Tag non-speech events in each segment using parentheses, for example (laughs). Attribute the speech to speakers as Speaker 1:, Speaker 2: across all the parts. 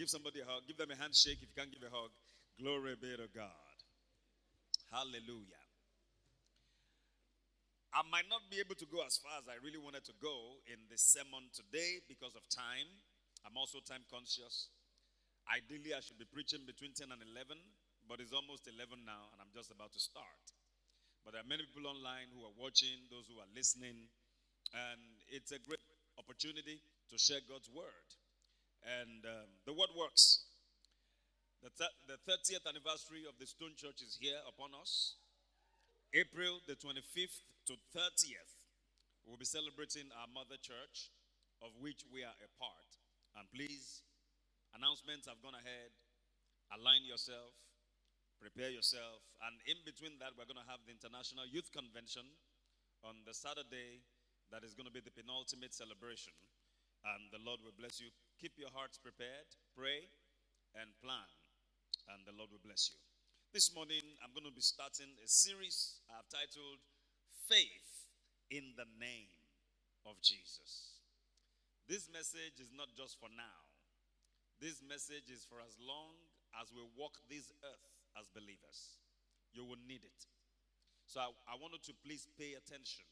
Speaker 1: Give somebody a hug. Give them a handshake if you can't give a hug. Glory be to God. Hallelujah. I might not be able to go as far as I really wanted to go in this sermon today because of time. I'm also time conscious. Ideally, I should be preaching between 10 and 11, but it's almost 11 now, and I'm just about to start. But there are many people online who are watching, those who are listening, and it's a great opportunity to share God's word. And um, the word works. The, th- the 30th anniversary of the Stone Church is here upon us. April the 25th to 30th, we'll be celebrating our mother church, of which we are a part. And please, announcements have gone ahead. Align yourself, prepare yourself. And in between that, we're going to have the International Youth Convention on the Saturday that is going to be the penultimate celebration. And the Lord will bless you. Keep your hearts prepared, pray, and plan. And the Lord will bless you. This morning, I'm going to be starting a series I've titled Faith in the Name of Jesus. This message is not just for now, this message is for as long as we walk this earth as believers. You will need it. So I, I want you to please pay attention.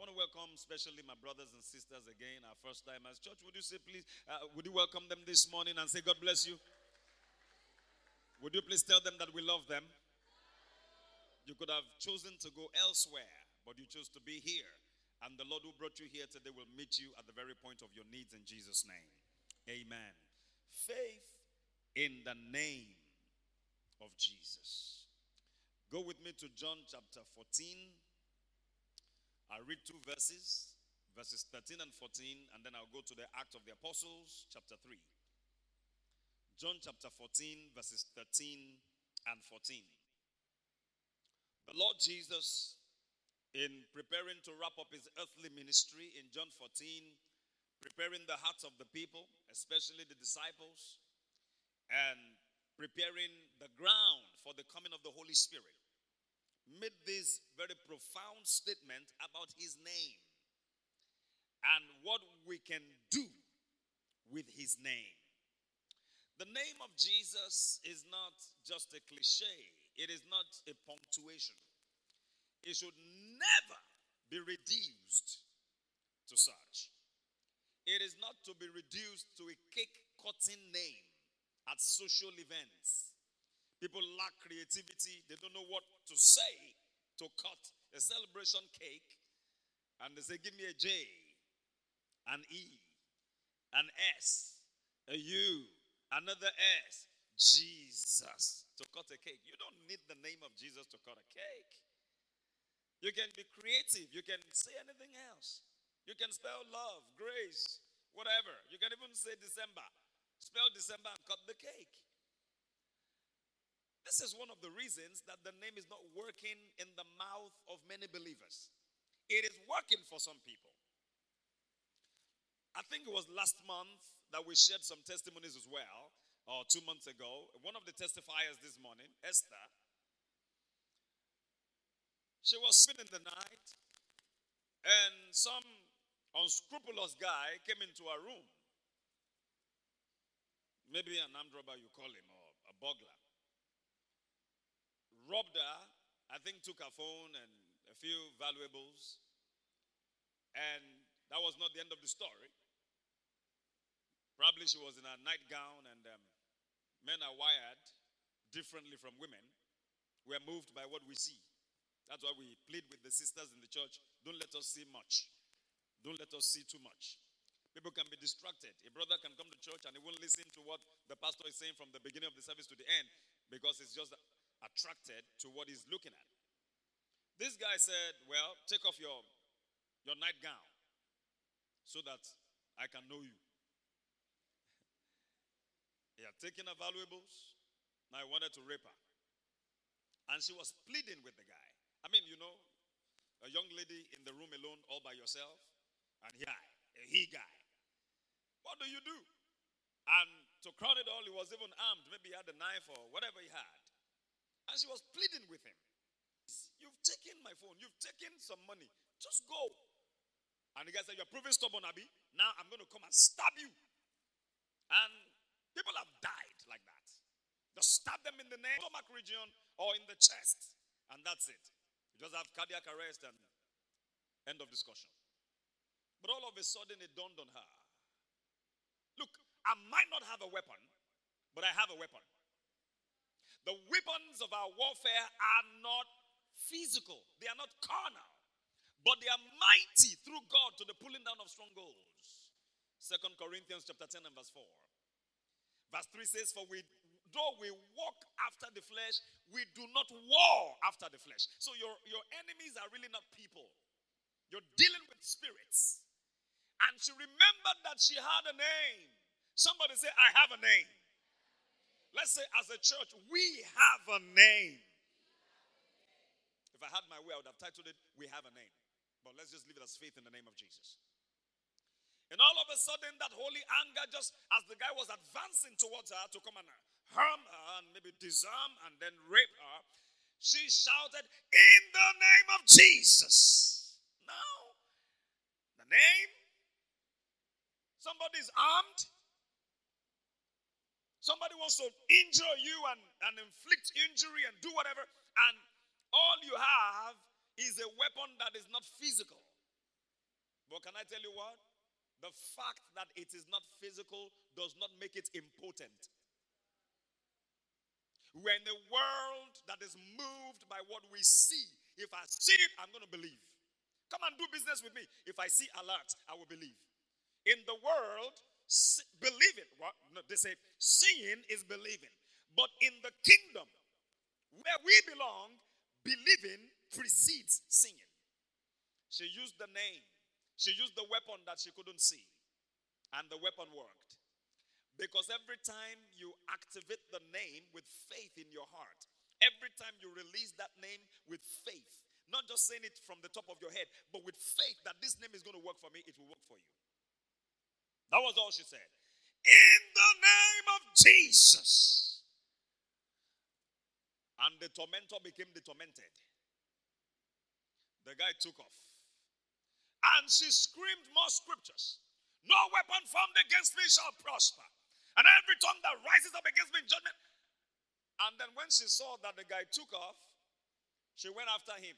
Speaker 1: Want to welcome, especially my brothers and sisters again, our first time as church. Would you say, please, uh, would you welcome them this morning and say, God bless you? Would you please tell them that we love them? You could have chosen to go elsewhere, but you chose to be here. And the Lord who brought you here today will meet you at the very point of your needs in Jesus' name. Amen. Faith in the name of Jesus. Go with me to John chapter 14. I'll read two verses, verses 13 and 14, and then I'll go to the Act of the Apostles, chapter 3. John chapter 14, verses 13 and 14. The Lord Jesus, in preparing to wrap up his earthly ministry in John 14, preparing the hearts of the people, especially the disciples, and preparing the ground for the coming of the Holy Spirit made this very profound statement about his name and what we can do with his name. The name of Jesus is not just a cliche, it is not a punctuation. It should never be reduced to such. It is not to be reduced to a cake cutting name at social events People lack creativity. They don't know what to say to cut a celebration cake. And they say, Give me a J, an E, an S, a U, another S. Jesus to cut a cake. You don't need the name of Jesus to cut a cake. You can be creative. You can say anything else. You can spell love, grace, whatever. You can even say December. Spell December and cut the cake. This is one of the reasons that the name is not working in the mouth of many believers. It is working for some people. I think it was last month that we shared some testimonies as well, or two months ago. One of the testifiers this morning, Esther, she was spending the night, and some unscrupulous guy came into her room. Maybe an armed robber, you call him, or a burglar robbed her, I think took her phone and a few valuables. And that was not the end of the story. Probably she was in a nightgown, and um, men are wired differently from women. We are moved by what we see. That's why we plead with the sisters in the church don't let us see much. Don't let us see too much. People can be distracted. A brother can come to church and he won't listen to what the pastor is saying from the beginning of the service to the end because it's just attracted to what he's looking at. This guy said, Well, take off your, your nightgown so that I can know you. (laughs) he had taken her valuables. Now he wanted to rape her. And she was pleading with the guy. I mean, you know, a young lady in the room alone all by yourself, and he, a he guy. What do you do? And to crown it all, he was even armed. Maybe he had a knife or whatever he had. And she was pleading with him. You've taken my phone, you've taken some money. Just go. And the guy said, You're proving stubborn, Abby. Now I'm going to come and stab you. And People have died like that. Just stab them in the neck, stomach region, or in the chest, and that's it. You just have cardiac arrest and end of discussion. But all of a sudden, it dawned on her. Look, I might not have a weapon, but I have a weapon. The weapons of our warfare are not physical, they are not carnal, but they are mighty through God to the pulling down of strongholds. Second Corinthians chapter 10 and verse 4. Verse 3 says, For we though we walk after the flesh, we do not war after the flesh. So your, your enemies are really not people. You're dealing with spirits. And she remembered that she had a name. Somebody say, I have a name. Let's say, as a church, we have a name. If I had my way, I would have titled it, We Have a Name. But let's just leave it as faith in the name of Jesus. And all of a sudden, that holy anger, just as the guy was advancing towards her to come and harm her and maybe disarm and then rape her, she shouted, In the name of Jesus. Now, the name, somebody's armed. Somebody wants to injure you and, and inflict injury and do whatever, and all you have is a weapon that is not physical. But can I tell you what? The fact that it is not physical does not make it impotent. We're in a world that is moved by what we see. If I see it, I'm going to believe. Come and do business with me. If I see alert, I will believe. In the world, believe it. What? No, they say seeing is believing. But in the kingdom where we belong, believing precedes seeing. She used the name, she used the weapon that she couldn't see, and the weapon worked. Because every time you activate the name with faith in your heart, every time you release that name with faith, not just saying it from the top of your head, but with faith that this name is going to work for me, it will work for you. That was all she said. In the name of Jesus. And the tormentor became the tormented. The guy took off. And she screamed more scriptures. No weapon formed against me shall prosper. And every tongue that rises up against me in judgment. And then when she saw that the guy took off, she went after him.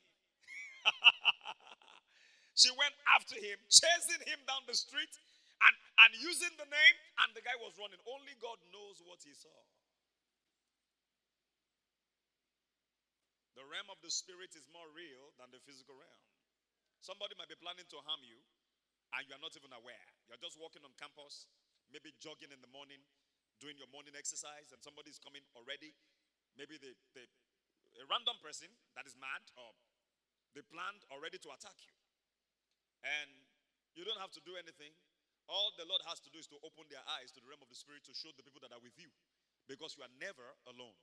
Speaker 1: (laughs) she went after him, chasing him down the street and, and using the name, and the guy was running. Only God knows what he saw. The realm of the spirit is more real than the physical realm. Somebody might be planning to harm you, and you are not even aware. You're just walking on campus, maybe jogging in the morning, doing your morning exercise, and somebody is coming already. Maybe they, a random person that is mad, or they planned already to attack you. And you don't have to do anything. All the Lord has to do is to open their eyes to the realm of the Spirit to show the people that are with you. Because you are never alone.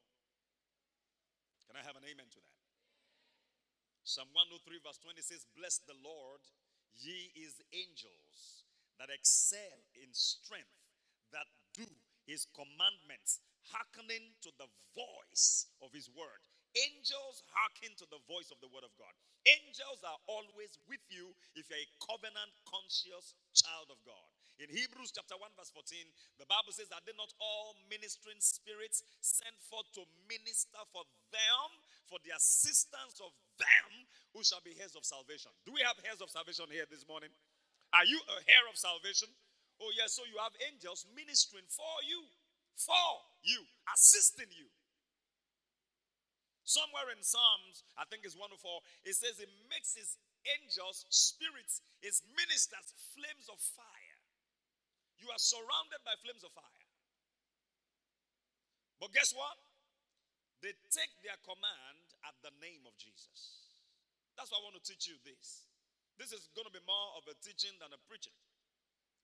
Speaker 1: Can I have an amen to that? Psalm 103, verse 20 says, Bless the Lord, ye his angels that excel in strength, that do his commandments, hearkening to the voice of his word. Angels hearken to the voice of the word of God. Angels are always with you if you're a covenant conscious child of God. In Hebrews chapter 1, verse 14, the Bible says, Are they not all ministering spirits sent forth to minister for them, for the assistance of them who shall be heirs of salvation? Do we have heirs of salvation here this morning? Are you a heir of salvation? Oh, yes. So you have angels ministering for you, for you, assisting you. Somewhere in Psalms, I think it's 104, it says it makes his angels, spirits, his ministers, flames of fire. You are surrounded by flames of fire. But guess what? They take their command at the name of Jesus. That's why I want to teach you this. This is going to be more of a teaching than a preaching.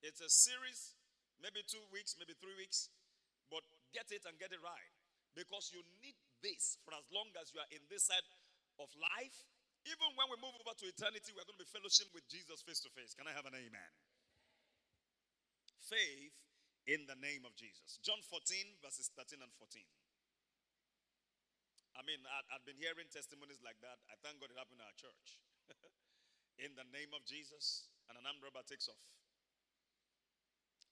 Speaker 1: It's a series, maybe two weeks, maybe three weeks, but get it and get it right. Because you need this for as long as you are in this side of life. Even when we move over to eternity, we're going to be fellowship with Jesus face to face. Can I have an amen? Faith in the name of Jesus. John 14, verses 13 and 14. I mean, I've been hearing testimonies like that. I thank God it happened in our church. (laughs) in the name of Jesus, and an armed robber takes off.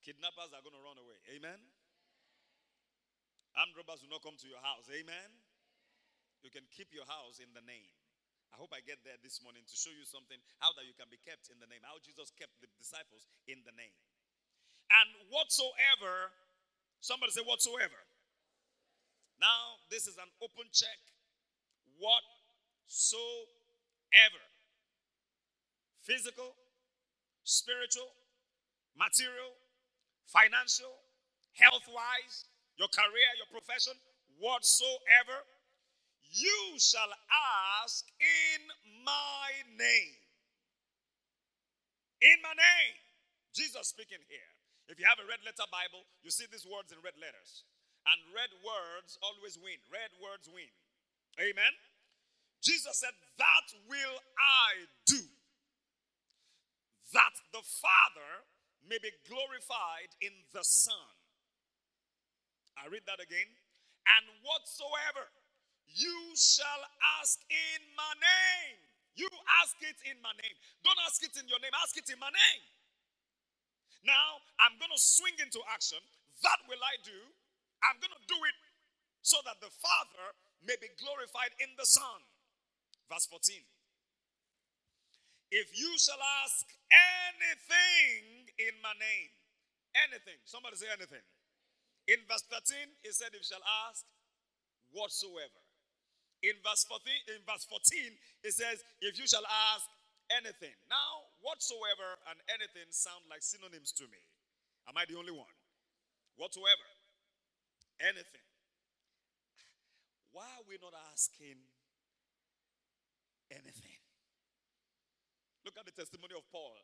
Speaker 1: Kidnappers are going to run away. Amen? Armed robbers will not come to your house. Amen. You can keep your house in the name. I hope I get there this morning to show you something how that you can be kept in the name. How Jesus kept the disciples in the name. And whatsoever, somebody say whatsoever. Now, this is an open check. Whatsoever. Physical, spiritual, material, financial, health wise, your career, your profession, whatsoever, you shall ask in my name. In my name. Jesus speaking here. If you have a red letter Bible, you see these words in red letters. And red words always win. Red words win. Amen. Jesus said, That will I do, that the Father may be glorified in the Son. I read that again. And whatsoever you shall ask in my name, you ask it in my name. Don't ask it in your name, ask it in my name. Now, I'm going to swing into action. That will I do. I'm going to do it so that the Father may be glorified in the Son. Verse 14. If you shall ask anything in my name, anything, somebody say anything. In verse 13, it said, If you shall ask whatsoever. In verse 14, in verse 14, it says, If you shall ask anything. Now, whatsoever and anything sound like synonyms to me. Am I the only one? Whatsoever. Anything. Why are we not asking anything? Look at the testimony of Paul.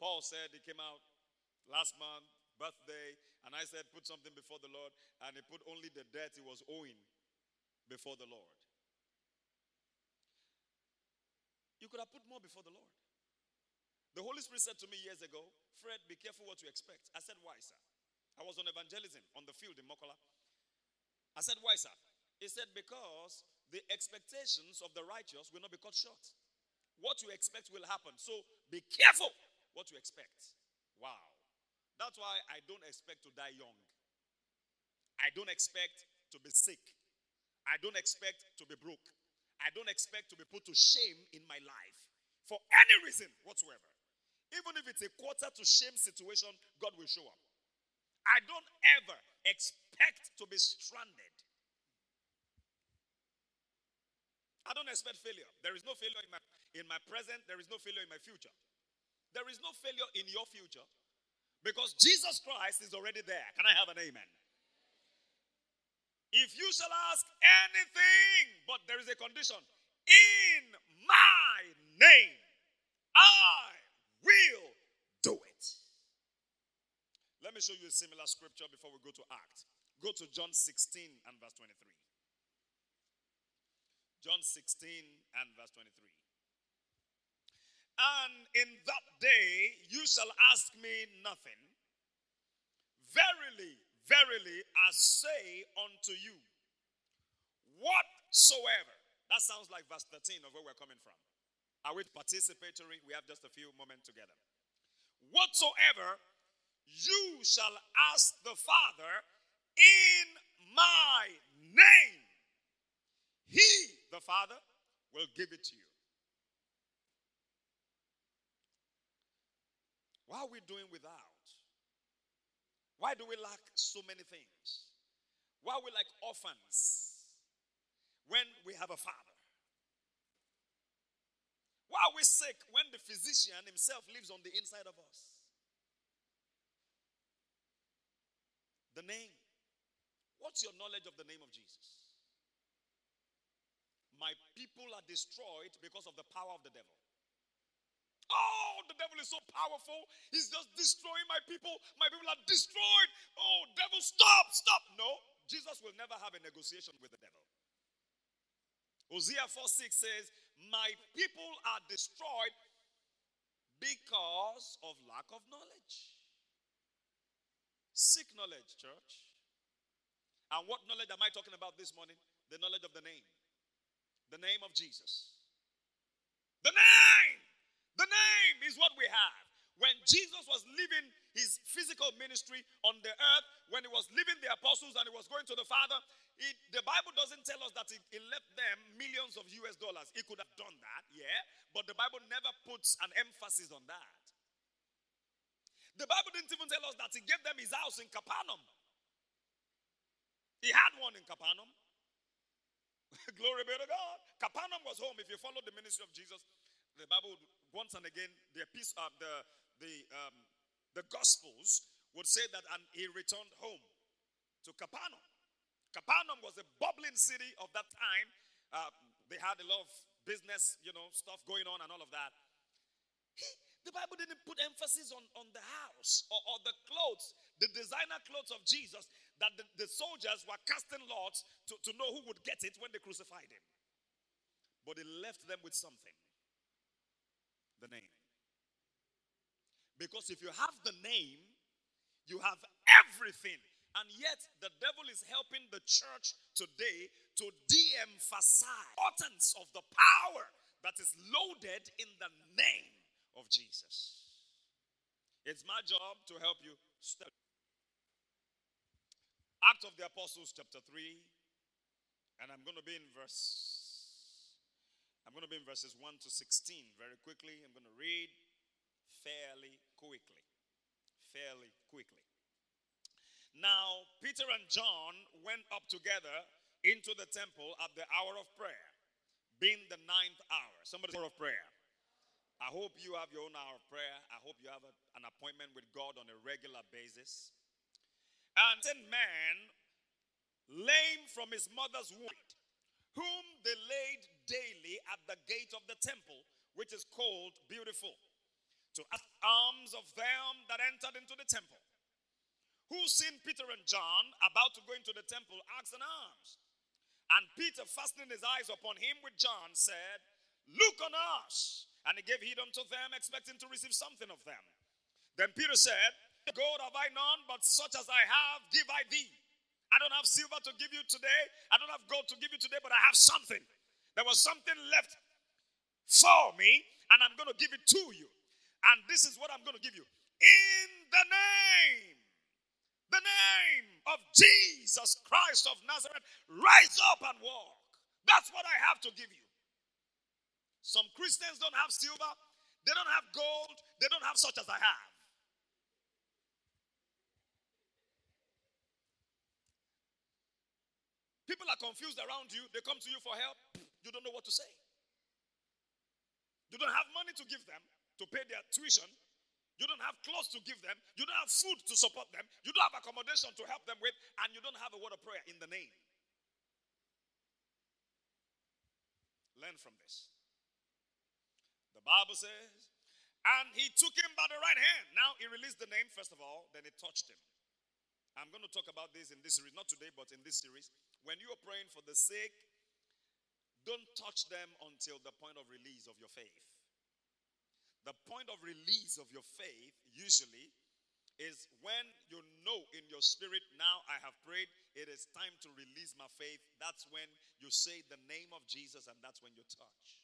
Speaker 1: Paul said he came out last month, birthday, and I said, put something before the Lord, and he put only the debt he was owing before the Lord. You could have put more before the Lord. The Holy Spirit said to me years ago, Fred, be careful what you expect. I said, Why, sir? I was on evangelism on the field in Mokola. I said, Why, sir? He said, Because the expectations of the righteous will not be cut short. What you expect will happen. So be careful what you expect. Wow. That's why I don't expect to die young. I don't expect to be sick. I don't expect to be broke. I don't expect to be put to shame in my life for any reason whatsoever. Even if it's a quarter to shame situation, God will show up. I don't ever expect to be stranded. I don't expect failure. There is no failure in my in my present, there is no failure in my future. There is no failure in your future because Jesus Christ is already there. Can I have an amen? If you shall ask anything, but there is a condition, in my name, I will do it. Let me show you a similar scripture before we go to Act. Go to John 16 and verse 23. John 16 and verse 23. And in that day you shall ask me nothing. Verily, verily, I say unto you, whatsoever. That sounds like verse 13 of where we're coming from. Are we participatory? We have just a few moments together. Whatsoever you shall ask the Father in my name, he, the Father, will give it to you. Why are we doing without? Why do we lack so many things? Why are we like orphans when we have a father? Why are we sick when the physician himself lives on the inside of us? The name. What's your knowledge of the name of Jesus? My people are destroyed because of the power of the devil. Oh, the devil is so powerful. He's just destroying my people. My people are destroyed. Oh, devil, stop, stop. No, Jesus will never have a negotiation with the devil. Hosea 4 6 says, My people are destroyed because of lack of knowledge. Seek knowledge, church. And what knowledge am I talking about this morning? The knowledge of the name. The name of Jesus. The name! The name is what we have. When Jesus was living his physical ministry on the earth when he was leaving the apostles and he was going to the Father. The Bible doesn't tell us that he, he left them millions of US dollars. He could have done that, yeah, but the Bible never puts an emphasis on that. The Bible didn't even tell us that he gave them his house in Capernaum. He had one in Capernaum. (laughs) Glory be to God. Capernaum was home. If you follow the ministry of Jesus, the Bible once and again, the piece of the the um, the Gospels would say that and he returned home to Capernaum. Capernaum was a bubbling city of that time. Uh, they had a lot of business, you know, stuff going on and all of that. He, the Bible didn't put emphasis on, on the house or, or the clothes, the designer clothes of Jesus, that the, the soldiers were casting lots to, to know who would get it when they crucified him. But he left them with something the name. Because if you have the name, you have everything. And yet, the devil is helping the church today to de emphasize the importance of the power that is loaded in the name of Jesus. It's my job to help you study. Act of the Apostles, chapter 3, and I'm going to be in verse. I'm going to be in verses 1 to 16 very quickly. I'm going to read fairly quickly. Fairly quickly. Now, Peter and John went up together into the temple at the hour of prayer, being the ninth hour. Somebody hour of prayer. I hope you have your own hour of prayer. I hope you have a, an appointment with God on a regular basis. And a man, lame from his mother's womb, whom they laid daily at the gate of the temple, which is called Beautiful, to ask alms of them that entered into the temple. Who seen Peter and John about to go into the temple, asked an alms. And Peter, fastening his eyes upon him with John, said, Look on us. And he gave heed unto them, expecting to receive something of them. Then Peter said, Gold have I none, but such as I have, give I thee. I don't have silver to give you today. I don't have gold to give you today, but I have something. There was something left for me, and I'm going to give it to you. And this is what I'm going to give you. In the name, the name of Jesus Christ of Nazareth, rise up and walk. That's what I have to give you. Some Christians don't have silver, they don't have gold, they don't have such as I have. People are confused around you, they come to you for help, you don't know what to say. You don't have money to give them to pay their tuition. You don't have clothes to give them. You don't have food to support them. You don't have accommodation to help them with. And you don't have a word of prayer in the name. Learn from this. The Bible says, and he took him by the right hand. Now he released the name, first of all, then he touched him. I'm going to talk about this in this series, not today, but in this series. When you are praying for the sick, don't touch them until the point of release of your faith. The point of release of your faith usually is when you know in your spirit, now I have prayed, it is time to release my faith. That's when you say the name of Jesus, and that's when you touch.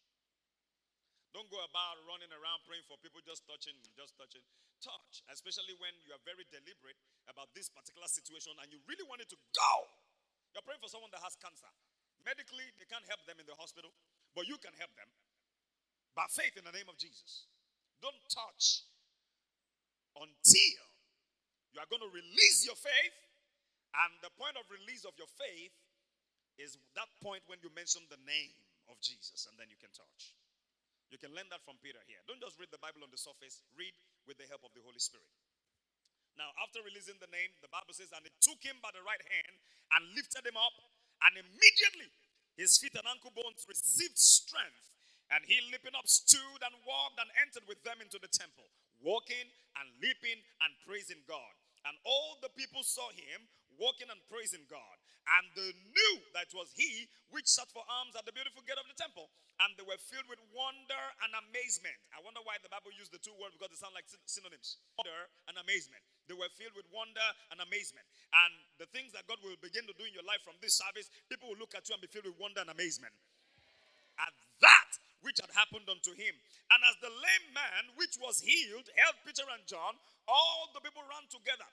Speaker 1: Don't go about running around praying for people just touching, just touching. Touch, especially when you are very deliberate about this particular situation and you really want it to go. You're praying for someone that has cancer. Medically, they can't help them in the hospital, but you can help them by faith in the name of Jesus. Don't touch until you are going to release your faith. And the point of release of your faith is that point when you mention the name of Jesus, and then you can touch. You can learn that from Peter here. Don't just read the Bible on the surface, read with the help of the Holy Spirit. Now, after releasing the name, the Bible says, and he took him by the right hand and lifted him up, and immediately his feet and ankle bones received strength. And he leaping up stood and walked and entered with them into the temple, walking and leaping and praising God. And all the people saw him walking and praising God. And they knew that it was he which sat for alms at the beautiful gate of the temple. And they were filled with wonder and amazement. I wonder why the Bible used the two words because they sound like synonyms wonder and amazement. They were filled with wonder and amazement. And the things that God will begin to do in your life from this service, people will look at you and be filled with wonder and amazement. At that, which had happened unto him. And as the lame man which was healed held Peter and John, all the people ran together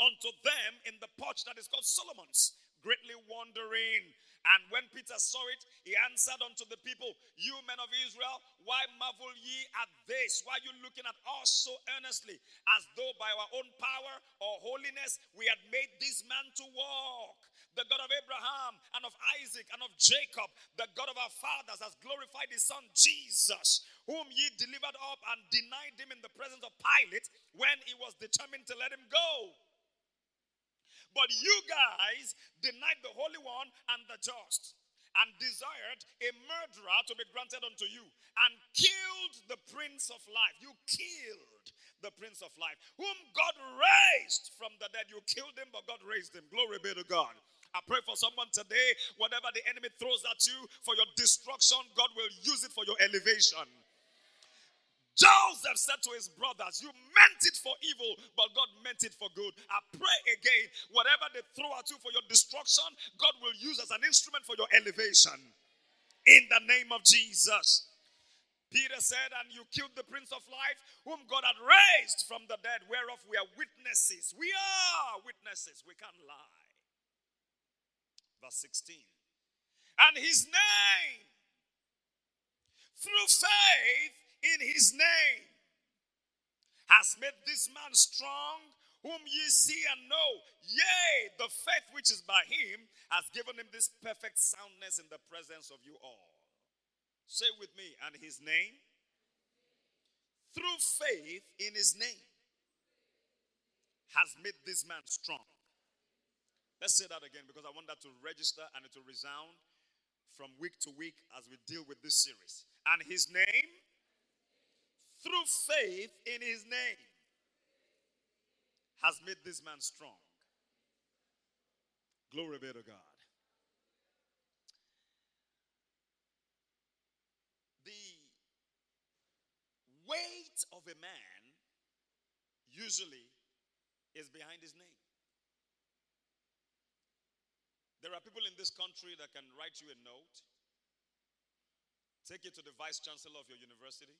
Speaker 1: unto them in the porch that is called Solomon's, greatly wondering. And when Peter saw it, he answered unto the people, You men of Israel, why marvel ye at this? Why are you looking at us so earnestly, as though by our own power or holiness we had made this man to walk? The God of Abraham and of Isaac and of Jacob, the God of our fathers, has glorified his son Jesus, whom ye delivered up and denied him in the presence of Pilate when he was determined to let him go. But you guys denied the Holy One and the just and desired a murderer to be granted unto you and killed the Prince of Life. You killed the Prince of Life, whom God raised from the dead. You killed him, but God raised him. Glory be to God. I pray for someone today, whatever the enemy throws at you for your destruction, God will use it for your elevation. Joseph said to his brothers, You meant it for evil, but God meant it for good. I pray again, whatever they throw at you for your destruction, God will use as an instrument for your elevation. In the name of Jesus. Peter said, And you killed the Prince of Life, whom God had raised from the dead, whereof we are witnesses. We are witnesses. We can't lie. Verse 16. And his name, through faith, in his name has made this man strong, whom ye see and know. Yea, the faith which is by him has given him this perfect soundness in the presence of you all. Say with me, and his name, through faith in his name, has made this man strong. Let's say that again because I want that to register and it to resound from week to week as we deal with this series. And his name through faith in his name has made this man strong. Glory be to God. The weight of a man usually is behind his name. There are people in this country that can write you a note, take it to the vice chancellor of your university,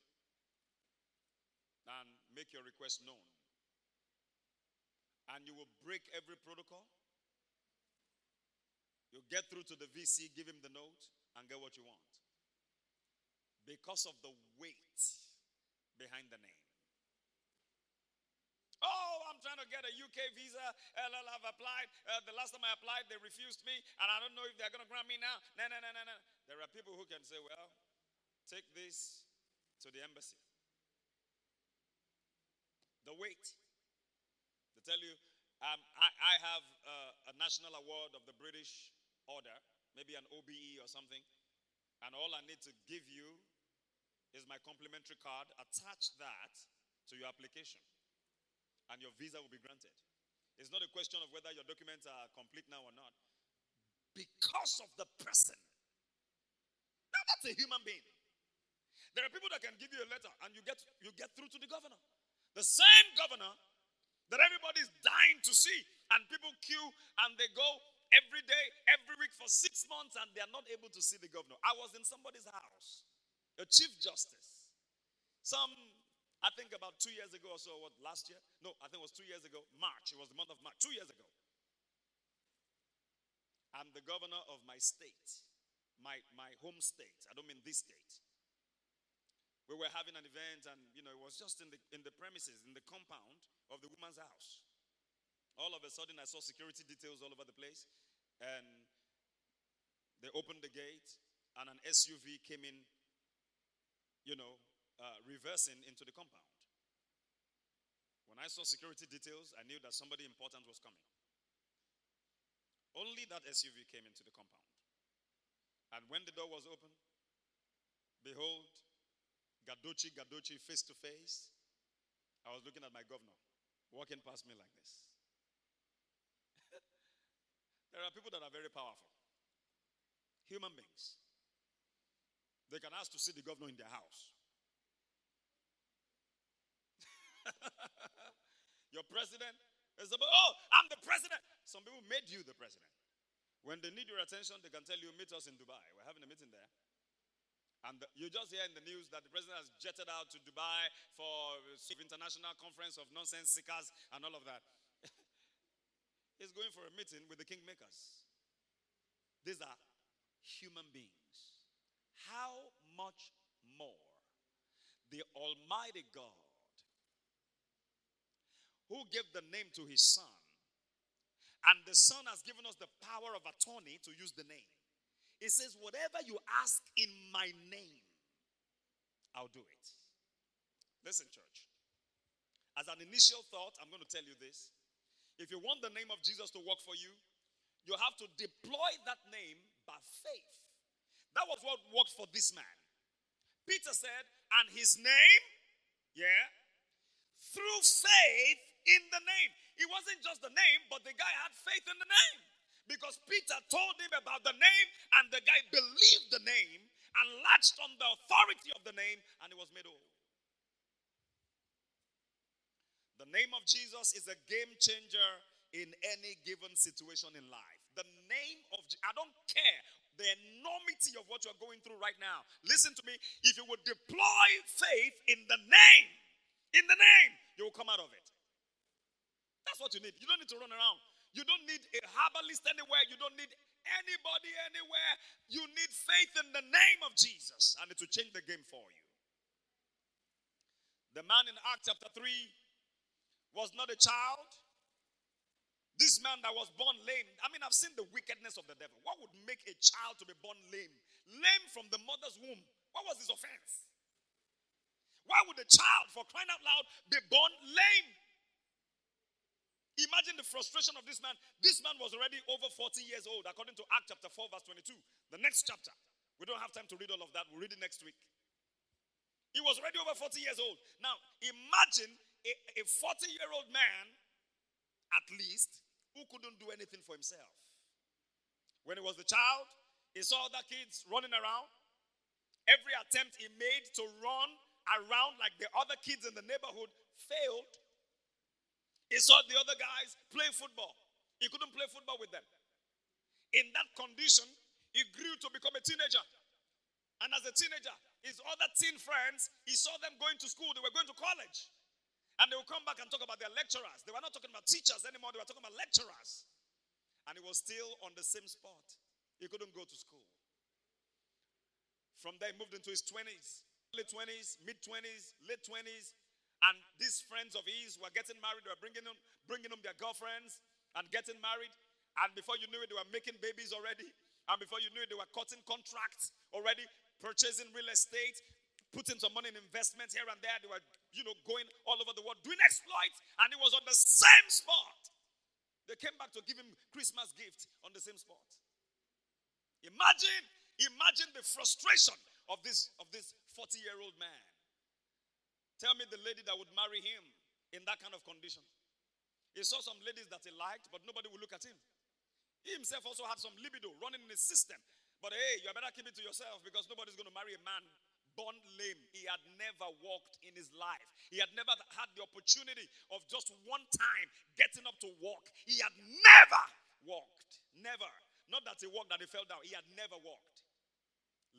Speaker 1: and make your request known. And you will break every protocol. You get through to the VC, give him the note, and get what you want. Because of the weight behind the name. Oh, I'm trying to get a UK visa. LL, I've applied. Uh, the last time I applied, they refused me, and I don't know if they're going to grant me now. No, no, no, no, no. There are people who can say, well, take this to the embassy the weight. To tell you, um, I, I, have a national award of the British Order, maybe an OBE or something, and all I need to give you is my complimentary card. Attach that to your application, and your visa will be granted. It's not a question of whether your documents are complete now or not, because of the person. Now, that's a human being. There are people that can give you a letter and you get, you get through to the governor. The same governor that everybody's dying to see, and people queue and they go every day, every week for six months, and they are not able to see the governor. I was in somebody's house, a chief justice. Some, I think about two years ago or so, what, last year? No, I think it was two years ago, March. It was the month of March, two years ago. I'm the governor of my state, my, my home state. I don't mean this state we were having an event and you know it was just in the in the premises in the compound of the woman's house. All of a sudden i saw security details all over the place and they opened the gate and an suv came in you know uh, reversing into the compound. When i saw security details i knew that somebody important was coming. Only that suv came into the compound. And when the door was open behold Gadochi, Gadochi, face to face. I was looking at my governor walking past me like this. (laughs) there are people that are very powerful, human beings. They can ask to see the governor in their house. (laughs) Your president is about, oh, I'm the president. Some people made you the president. When they need your attention, they can tell you, meet us in Dubai. We're having a meeting there. And the, you just hear in the news that the president has jetted out to Dubai for international conference of nonsense seekers and all of that. (laughs) He's going for a meeting with the kingmakers. These are human beings. How much more the Almighty God, who gave the name to his Son, and the Son has given us the power of attorney to use the name. He says, Whatever you ask in my name, I'll do it. Listen, church. As an initial thought, I'm going to tell you this. If you want the name of Jesus to work for you, you have to deploy that name by faith. That was what worked for this man. Peter said, and his name, yeah, through faith in the name. It wasn't just the name, but the guy had faith in the name. Because Peter told him about the name, and the guy believed the name and latched on the authority of the name, and he was made whole. The name of Jesus is a game changer in any given situation in life. The name of I don't care the enormity of what you're going through right now. Listen to me. If you would deploy faith in the name, in the name, you will come out of it. That's what you need. You don't need to run around. You don't need a herbalist anywhere. You don't need anybody anywhere. You need faith in the name of Jesus, and it will change the game for you. The man in Acts chapter 3 was not a child, this man that was born lame, I mean, I've seen the wickedness of the devil. What would make a child to be born lame? Lame from the mother's womb. What was his offense? Why would a child, for crying out loud, be born lame? Imagine the frustration of this man. This man was already over 40 years old, according to Act chapter 4, verse 22. The next chapter. We don't have time to read all of that. We'll read it next week. He was already over 40 years old. Now, imagine a 40 year old man, at least, who couldn't do anything for himself. When he was a child, he saw other kids running around. Every attempt he made to run around like the other kids in the neighborhood failed. He saw the other guys play football. He couldn't play football with them. In that condition, he grew to become a teenager. And as a teenager, his other teen friends, he saw them going to school, they were going to college. And they would come back and talk about their lecturers. They were not talking about teachers anymore, they were talking about lecturers. And he was still on the same spot. He couldn't go to school. From there, he moved into his 20s, late 20s, mid 20s, late 20s. And these friends of his were getting married, they were bringing them, bringing them their girlfriends and getting married. And before you knew it, they were making babies already. And before you knew it, they were cutting contracts already, purchasing real estate, putting some money in investments here and there. They were, you know, going all over the world doing exploits, and it was on the same spot. They came back to give him Christmas gift on the same spot. Imagine, imagine the frustration of this of this 40-year-old man. Tell me the lady that would marry him in that kind of condition. He saw some ladies that he liked, but nobody would look at him. He himself also had some libido running in his system. But hey, you better keep it to yourself because nobody's going to marry a man born lame. He had never walked in his life. He had never had the opportunity of just one time getting up to walk. He had never walked. Never. Not that he walked, that he fell down. He had never walked.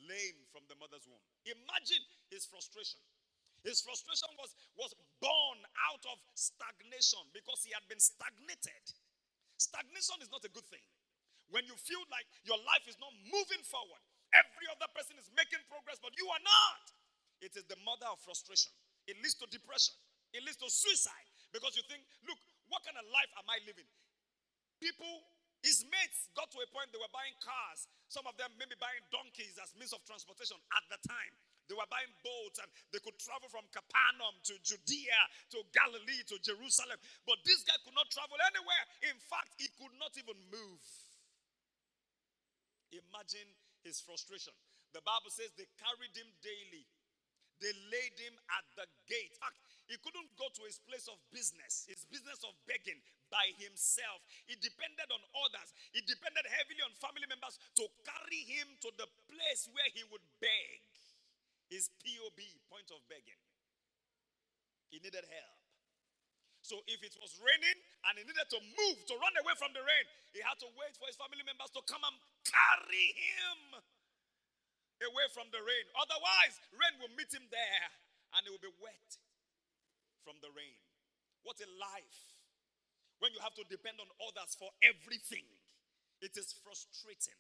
Speaker 1: Lame from the mother's womb. Imagine his frustration. His frustration was, was born out of stagnation because he had been stagnated. Stagnation is not a good thing. When you feel like your life is not moving forward, Every other person is making progress, but you are not. It is the mother of frustration. It leads to depression. It leads to suicide because you think, look, what kind of life am I living? People, his mates got to a point they were buying cars. Some of them maybe buying donkeys as means of transportation at the time. Were buying boats and they could travel from Capernaum to Judea to Galilee to Jerusalem. But this guy could not travel anywhere. In fact, he could not even move. Imagine his frustration. The Bible says they carried him daily. They laid him at the gate. Fact, He couldn't go to his place of business, his business of begging by himself. He depended on others. He depended heavily on family members to carry him to the place where he would beg. His POB, point of begging. He needed help. So if it was raining and he needed to move to run away from the rain, he had to wait for his family members to come and carry him. away from the rain. Otherwise, rain will meet him there and he will be wet from the rain. What a life when you have to depend on others for everything. It is frustrating.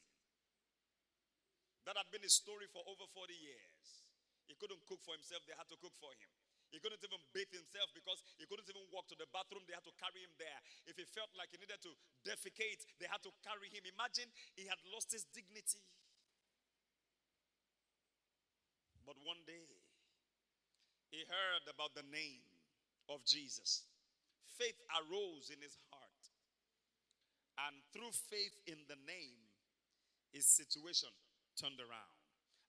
Speaker 1: That had been his story for over 40 years. He couldn't cook for himself, they had to cook for him. He couldn't even bathe himself because he couldn't even walk to the bathroom. They had to carry him there. If he felt like he needed to defecate, they had to carry him. Imagine he had lost his dignity. But one day, he heard about the name of Jesus. Faith arose in his heart. And through faith in the name, his situation turned around.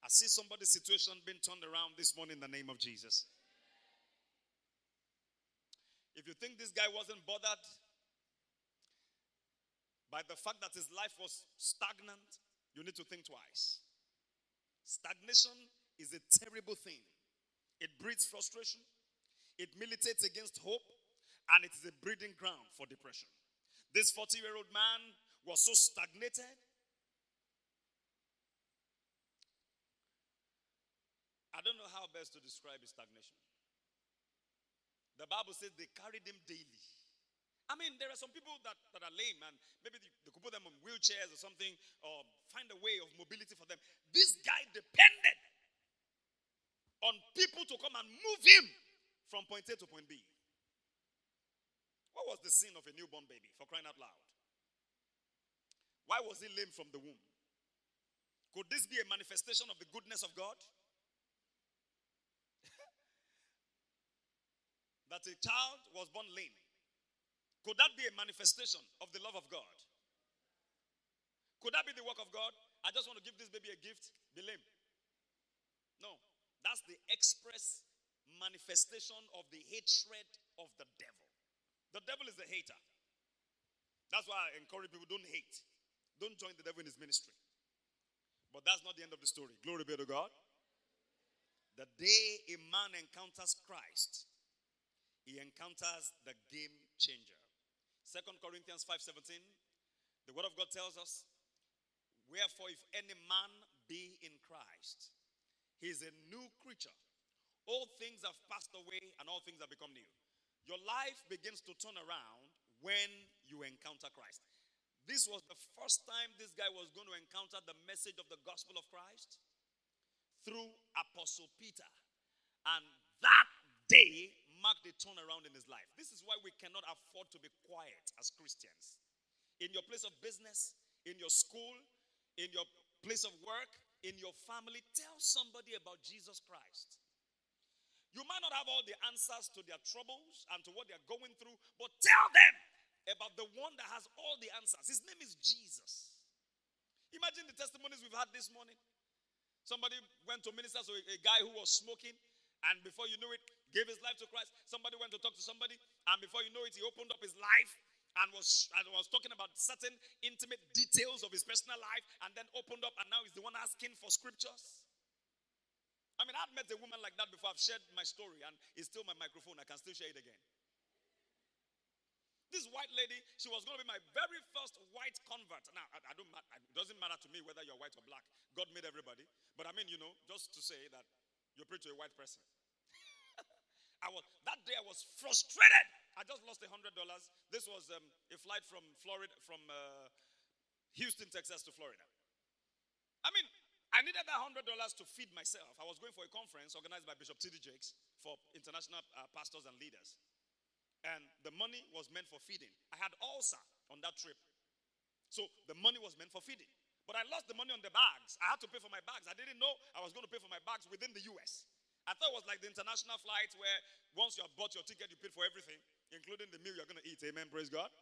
Speaker 1: I see somebody's situation being turned around this morning in the name of Jesus. If you think this guy wasn't bothered by the fact that his life was stagnant, you need to think twice. Stagnation is a terrible thing. It breeds frustration, it militates against hope, and it is a breeding ground for depression. This 40 year old man was so stagnated. I don't know how best to describe his stagnation. The Bible says they carried him daily. I mean, there are some people that, that are lame and maybe they, they could put them on wheelchairs or something or find a way of mobility for them. This guy depended on people to come and move him from point A to point B. What was the sin of a newborn baby for crying out loud? Why was he lame from the womb? Could this be a manifestation of the goodness of God? That a child was born lame. Could that be a manifestation of the love of God? Could that be the work of God? I just want to give this baby a gift, be lame. No. That's the express manifestation of the hatred of the devil. The devil is a hater. That's why I encourage people don't hate. Don't join the devil in his ministry. But that's not the end of the story. Glory be to God. The day a man encounters Christ, he encounters the game changer. Second Corinthians 5:17, the word of God tells us, Wherefore, if any man be in Christ, He's a new creature. All things have passed away and all things have become new. Your life begins to turn around when you encounter Christ. This was the first time this guy was going to encounter the message of the gospel of Christ through Apostle Peter. And that day marked a turnaround in his life. This is why we cannot afford to be quiet as Christians. In your place of business, in your school, in your place of work, in your family, tell somebody about Jesus Christ. You might not have all the answers to their troubles and to what they're going through, but tell them about the one that has all the answers. His name is Jesus. Imagine the testimonies we've had this morning. Somebody went to minister to a, guy who was smoking, and before you knew it, gave his life to Christ. Somebody went to talk to somebody, and before you know it, he opened up his life and was, and was talking about certain intimate details of his personal life and then opened up and now he's the one asking for scriptures. I mean, I've met a woman like that before. I've shared my story and it's still my microphone. I can still share it again. This white lady, she was going to be my very first white convert. Now, I, I don't, it doesn't matter to me whether you're white or black. God made everybody. But I mean, you know, just to say that you preach to a white person. I was that day I was frustrated. I just lost a hundred dollars. This was um, a flight from Florida, from uh, Houston, Texas to Florida. I mean, I needed that hundred dollars to feed myself. I was going for a conference organized by Bishop T.D. Jakes for international uh, pastors and leaders, and the money was meant for feeding. I had ulcer on that trip, so the money was meant for feeding. But I lost the money on the bags. I had to pay for my bags. I didn't know I was going to pay for my bags within the U.S. I thought it was like the international flight where once you have bought your ticket, you paid for everything, including the meal you're going to eat. Amen. Praise God.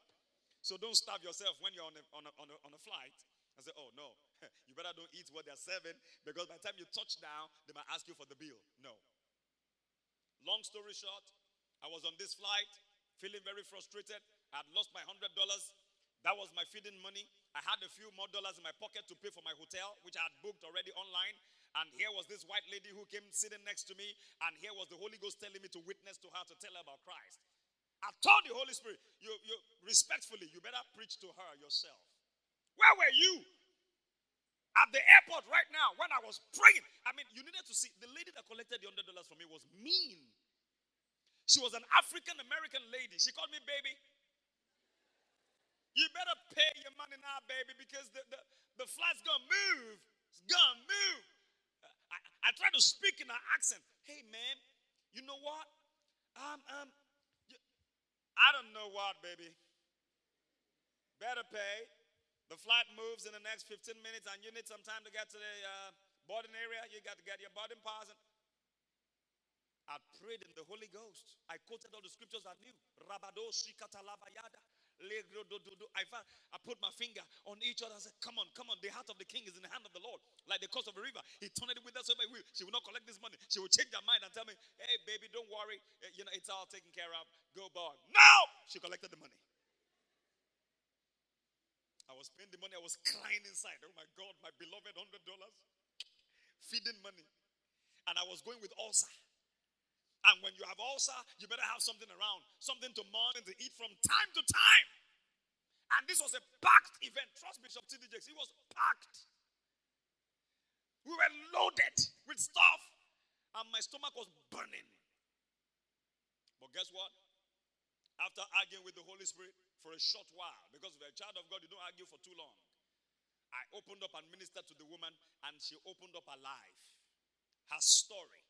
Speaker 1: So don't starve yourself when you're on a, on a, on a, on a flight and say, oh, no, (laughs) you better don't eat what they're serving because by the time you touch down, they might ask you for the bill. No. Long story short, I was on this flight feeling very frustrated. I had lost my $100. That was my feeding money. I had a few more dollars in my pocket to pay for my hotel, which I had booked already online. And here was this white lady who came sitting next to me, and here was the Holy Ghost telling me to witness to her to tell her about Christ. I told the Holy Spirit, you, you respectfully, you better preach to her yourself. Where were you? At the airport right now, when I was praying, I mean, you needed to see the lady that collected the hundred dollars from me was mean. She was an African American lady. She called me baby. You better pay your money now, baby, because the, the, the flight's gonna move. It's gonna move. I, I try to speak in an accent. Hey, man, you know what? Um, um, I don't know what, baby. Better pay. The flight moves in the next 15 minutes, and you need some time to get to the uh, boarding area. You got to get your boarding pass. I prayed in the Holy Ghost. I quoted all the scriptures I knew. Rabado. I, put my finger on each other and said, Come on, come on. The heart of the king is in the hand of the Lord, like the course of a river. He turned it with us will. She will not collect this money. She will change her mind and tell me, Hey, baby, don't worry. Eh, you know, it's all taken care of. Go boy. No! She collected the money. I was paying the money. I was crying inside. Oh my God, my beloved hundred dollars, feeding money, and I was going with ulcer. And when you have ulcer, you better have something around, something to mourn and to eat from time to time. And this was a packed event. Trust Bishop T.D. Jakes, it was packed. We were loaded with stuff, and my stomach was burning. But guess what? After arguing with the Holy Spirit for a short while, because if you're a child of God, you don't argue for too long. I opened up and ministered to the woman, and she opened up her life, her story.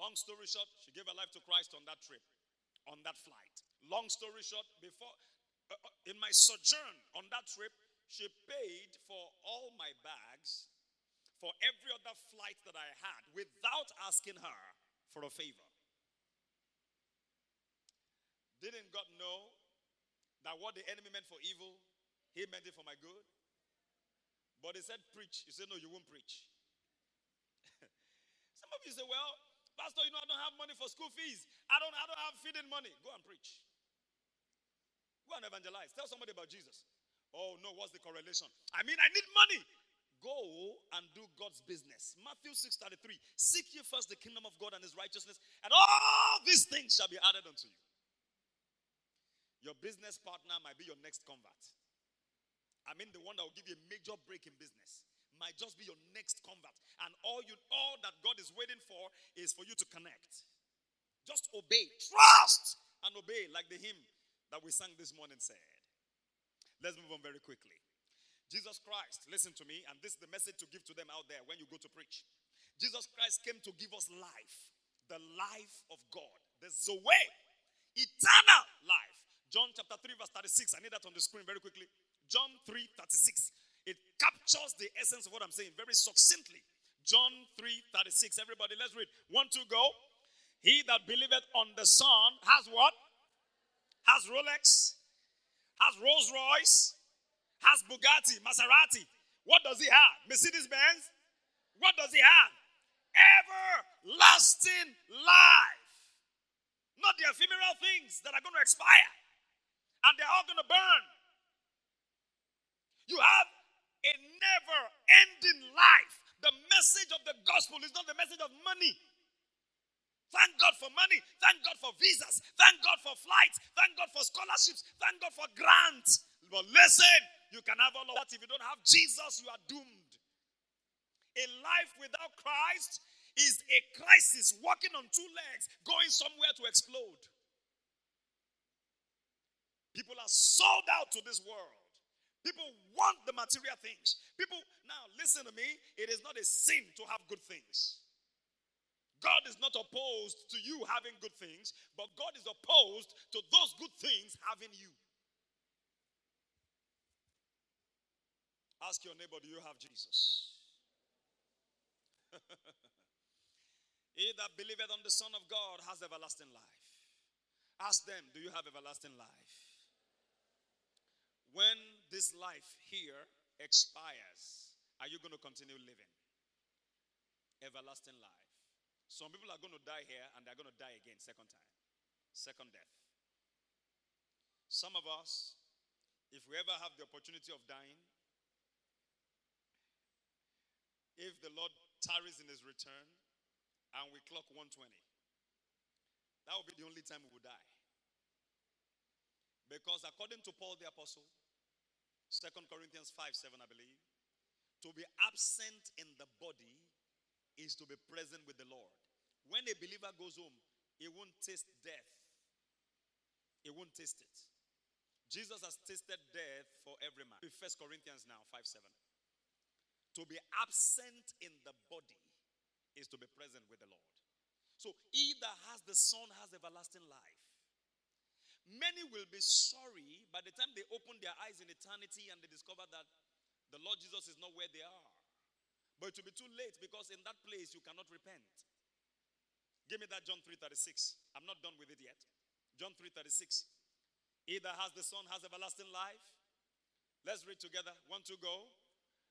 Speaker 1: Long story short, she gave her life to Christ on that trip, on that flight. Long story short, before uh, uh, in my sojourn on that trip, she paid for all my bags for every other flight that I had without asking her for a favor. Didn't God know that what the enemy meant for evil, he meant it for my good? But he said, Preach. You said, No, you won't preach. (laughs) Some of you say, Well, Pastor, you know, I don't have money for school fees. I don't, I don't have feeding money. Go and preach. Go and evangelize. Tell somebody about Jesus. Oh no, what's the correlation? I mean, I need money. Go and do God's business. Matthew 6:33. Seek ye first the kingdom of God and his righteousness, and all these things shall be added unto you. Your business partner might be your next convert. I mean, the one that will give you a major break in business might just be your next convert. And all you all that God is waiting for is for you to connect. Just obey, trust, and obey, like the hymn that we sang this morning said. Let's move on very quickly. Jesus Christ, listen to me, and this is the message to give to them out there when you go to preach. Jesus Christ came to give us life, the life of God, the Zoe, eternal life. John chapter 3, verse 36. I need that on the screen very quickly. John 3, 36. It captures the essence of what I'm saying very succinctly. John 3 36. Everybody, let's read. One, two, go. He that believeth on the Son has what? Has Rolex, has Rolls Royce, has Bugatti, Maserati. What does he have? Mercedes Benz? What does he have? Everlasting life. Not the ephemeral things that are going to expire and they're all going to burn. You have a never ending life. The message of the gospel is not the message of money. Thank God for money. Thank God for visas. Thank God for flights. Thank God for scholarships. Thank God for grants. But listen, you can have all of that. If you don't have Jesus, you are doomed. A life without Christ is a crisis, walking on two legs, going somewhere to explode. People are sold out to this world. People want the material things. People, now listen to me, it is not a sin to have good things. God is not opposed to you having good things, but God is opposed to those good things having you. Ask your neighbor, do you have Jesus? (laughs) he that believeth on the Son of God has everlasting life. Ask them, do you have everlasting life? When this life here expires, are you going to continue living? Everlasting life. Some people are going to die here and they're going to die again, second time. Second death. Some of us, if we ever have the opportunity of dying, if the Lord tarries in his return and we clock 120, that will be the only time we will die. Because according to Paul the Apostle, 2 Corinthians 5 7, I believe, To be absent in the body is to be present with the Lord. When a believer goes home, he won't taste death. He won't taste it. Jesus has tasted death for every man. First Corinthians now, 5 7. To be absent in the body is to be present with the Lord. So he that has the Son has everlasting life. Many will be sorry by the time they open their eyes in eternity and they discover that the Lord Jesus is not where they are. But it will be too late because in that place you cannot repent. Give me that John 3:36. I'm not done with it yet. John 3:36. He that has the Son has everlasting life. Let's read together. One, two, go.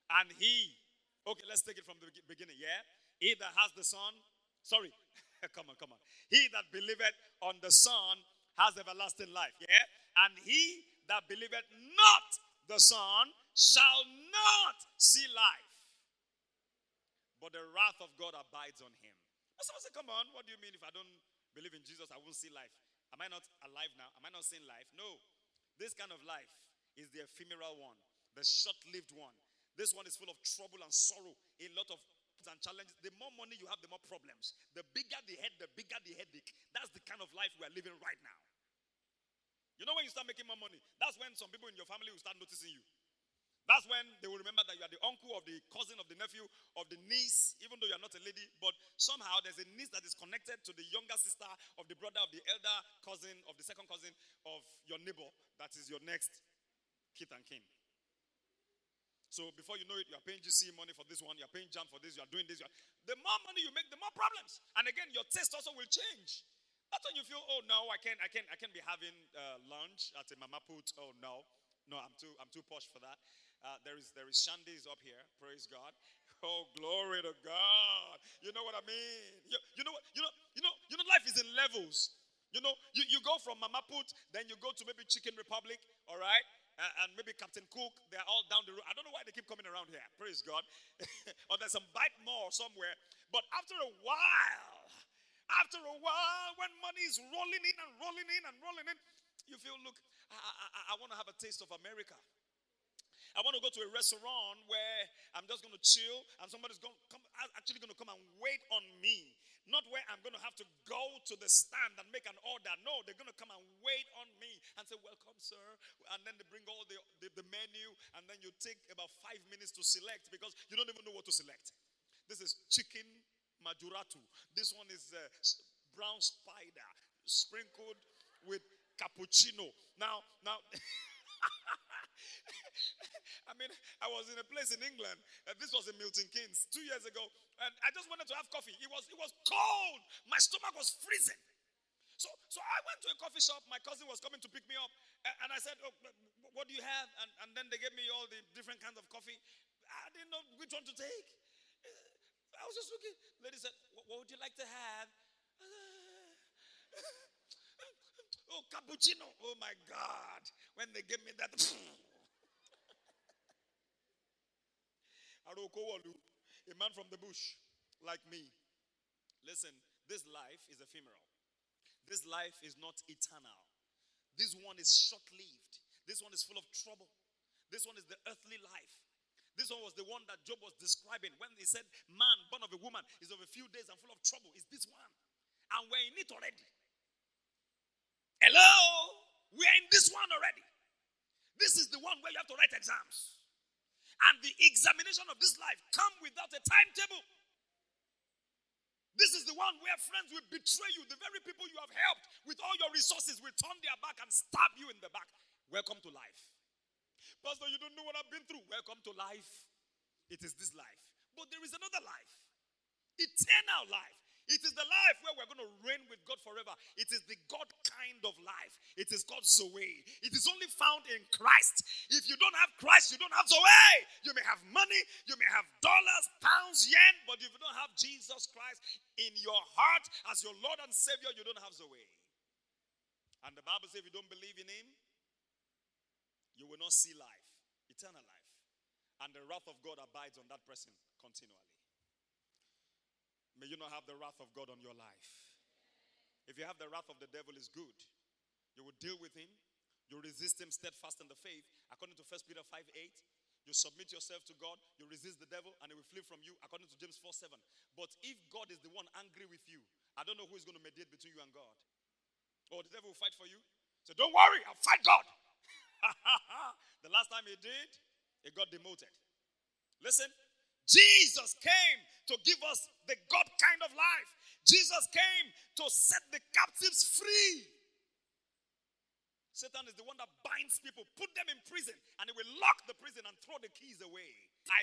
Speaker 1: And he, okay, let's take it from the beginning. Yeah. He that has the Son, sorry, (laughs) come on, come on. He that believeth on the Son has everlasting life. Yeah. And he that believeth not the Son shall not see life, but the wrath of God abides on him. Someone say, Come on, what do you mean if I don't believe in Jesus, I won't see life? Am I not alive now? Am I not seeing life? No. This kind of life is the ephemeral one, the short lived one. This one is full of trouble and sorrow, a lot of and challenges. The more money you have, the more problems. The bigger the head, the bigger the headache. That's the kind of life we are living right now. You know, when you start making more money, that's when some people in your family will start noticing you. That's when they will remember that you are the uncle of the cousin of the nephew of the niece, even though you are not a lady. But somehow there's a niece that is connected to the younger sister of the brother of the elder cousin of the second cousin of your neighbor. That is your next kith and kin. So before you know it, you are paying GC money for this one, you are paying jam for this, you are doing this. Are, the more money you make, the more problems. And again, your taste also will change. That's when you feel, oh no, I can't, I can't, I can't be having uh, lunch at a mama put. Oh no, no, I'm too, I'm too posh for that. Uh, there is there is Shandy's up here. Praise God. (laughs) Oh, glory to God. You know what I mean? You, you know what? You know, you know, you know, life is in levels. You know, you, you go from Mama Put, then you go to maybe Chicken Republic, all right? Uh, and maybe Captain Cook, they're all down the road. I don't know why they keep coming around here. Praise God. (laughs) or there's some bite more somewhere. But after a while, after a while, when money is rolling in and rolling in and rolling in, you feel, look, I, I, I want to have a taste of America. I want to go to a restaurant where I'm just going to chill and somebody's going to come, actually going to come and wait on me. Not where I'm going to have to go to the stand and make an order. No, they're going to come and wait on me and say, Welcome, sir. And then they bring all the, the, the menu, and then you take about five minutes to select because you don't even know what to select. This is chicken majuratu. This one is uh, brown spider sprinkled with cappuccino. Now, now. (laughs) (laughs) I mean, I was in a place in England. Uh, this was in Milton Keynes two years ago, and I just wanted to have coffee. It was it was cold. My stomach was freezing. So so I went to a coffee shop. My cousin was coming to pick me up, and I said, oh, "What do you have?" And, and then they gave me all the different kinds of coffee. I didn't know which one to take. I was just looking. Lady said, "What would you like to have?" Oh, cappuccino. Oh my God! When they gave me that. (laughs) a man from the bush like me. Listen, this life is ephemeral. This life is not eternal. This one is short lived. This one is full of trouble. This one is the earthly life. This one was the one that Job was describing when he said, Man born of a woman is of a few days and full of trouble. Is this one? And we're in it already. Hello? We are in this one already. This is the one where you have to write exams and the examination of this life come without a timetable. This is the one where friends will betray you. The very people you have helped with all your resources will turn their back and stab you in the back. Welcome to life. Pastor, you don't know what I've been through. Welcome to life. It is this life. But there is another life, eternal life. It is the life where we're going to reign with God forever. It is the God kind of life. It is called Zoe. It is only found in Christ. If you don't have Christ, you don't have Zoe. You may have money, you may have dollars, pounds, yen, but if you don't have Jesus Christ in your heart as your Lord and Savior, you don't have Zoe. And the Bible says if you don't believe in Him, you will not see life, eternal life. And the wrath of God abides on that person continually. May you not have the wrath of God on your life. If you have the wrath of the devil, is good. You will deal with him. You resist him steadfast in the faith. According to 1 Peter 5 8, You submit yourself to God, you resist the devil, and he will flee from you, according to James 4 7. But if God is the one angry with you, I don't know who is going to mediate between you and God. Or oh, the devil will fight for you. So don't worry, I'll fight God. (laughs) the last time he did, he got demoted. Listen, Jesus came to give us the God kind of life. Jesus came to set the captives free. Satan is the one that binds people, put them in prison, and he will lock the prison and throw the keys away.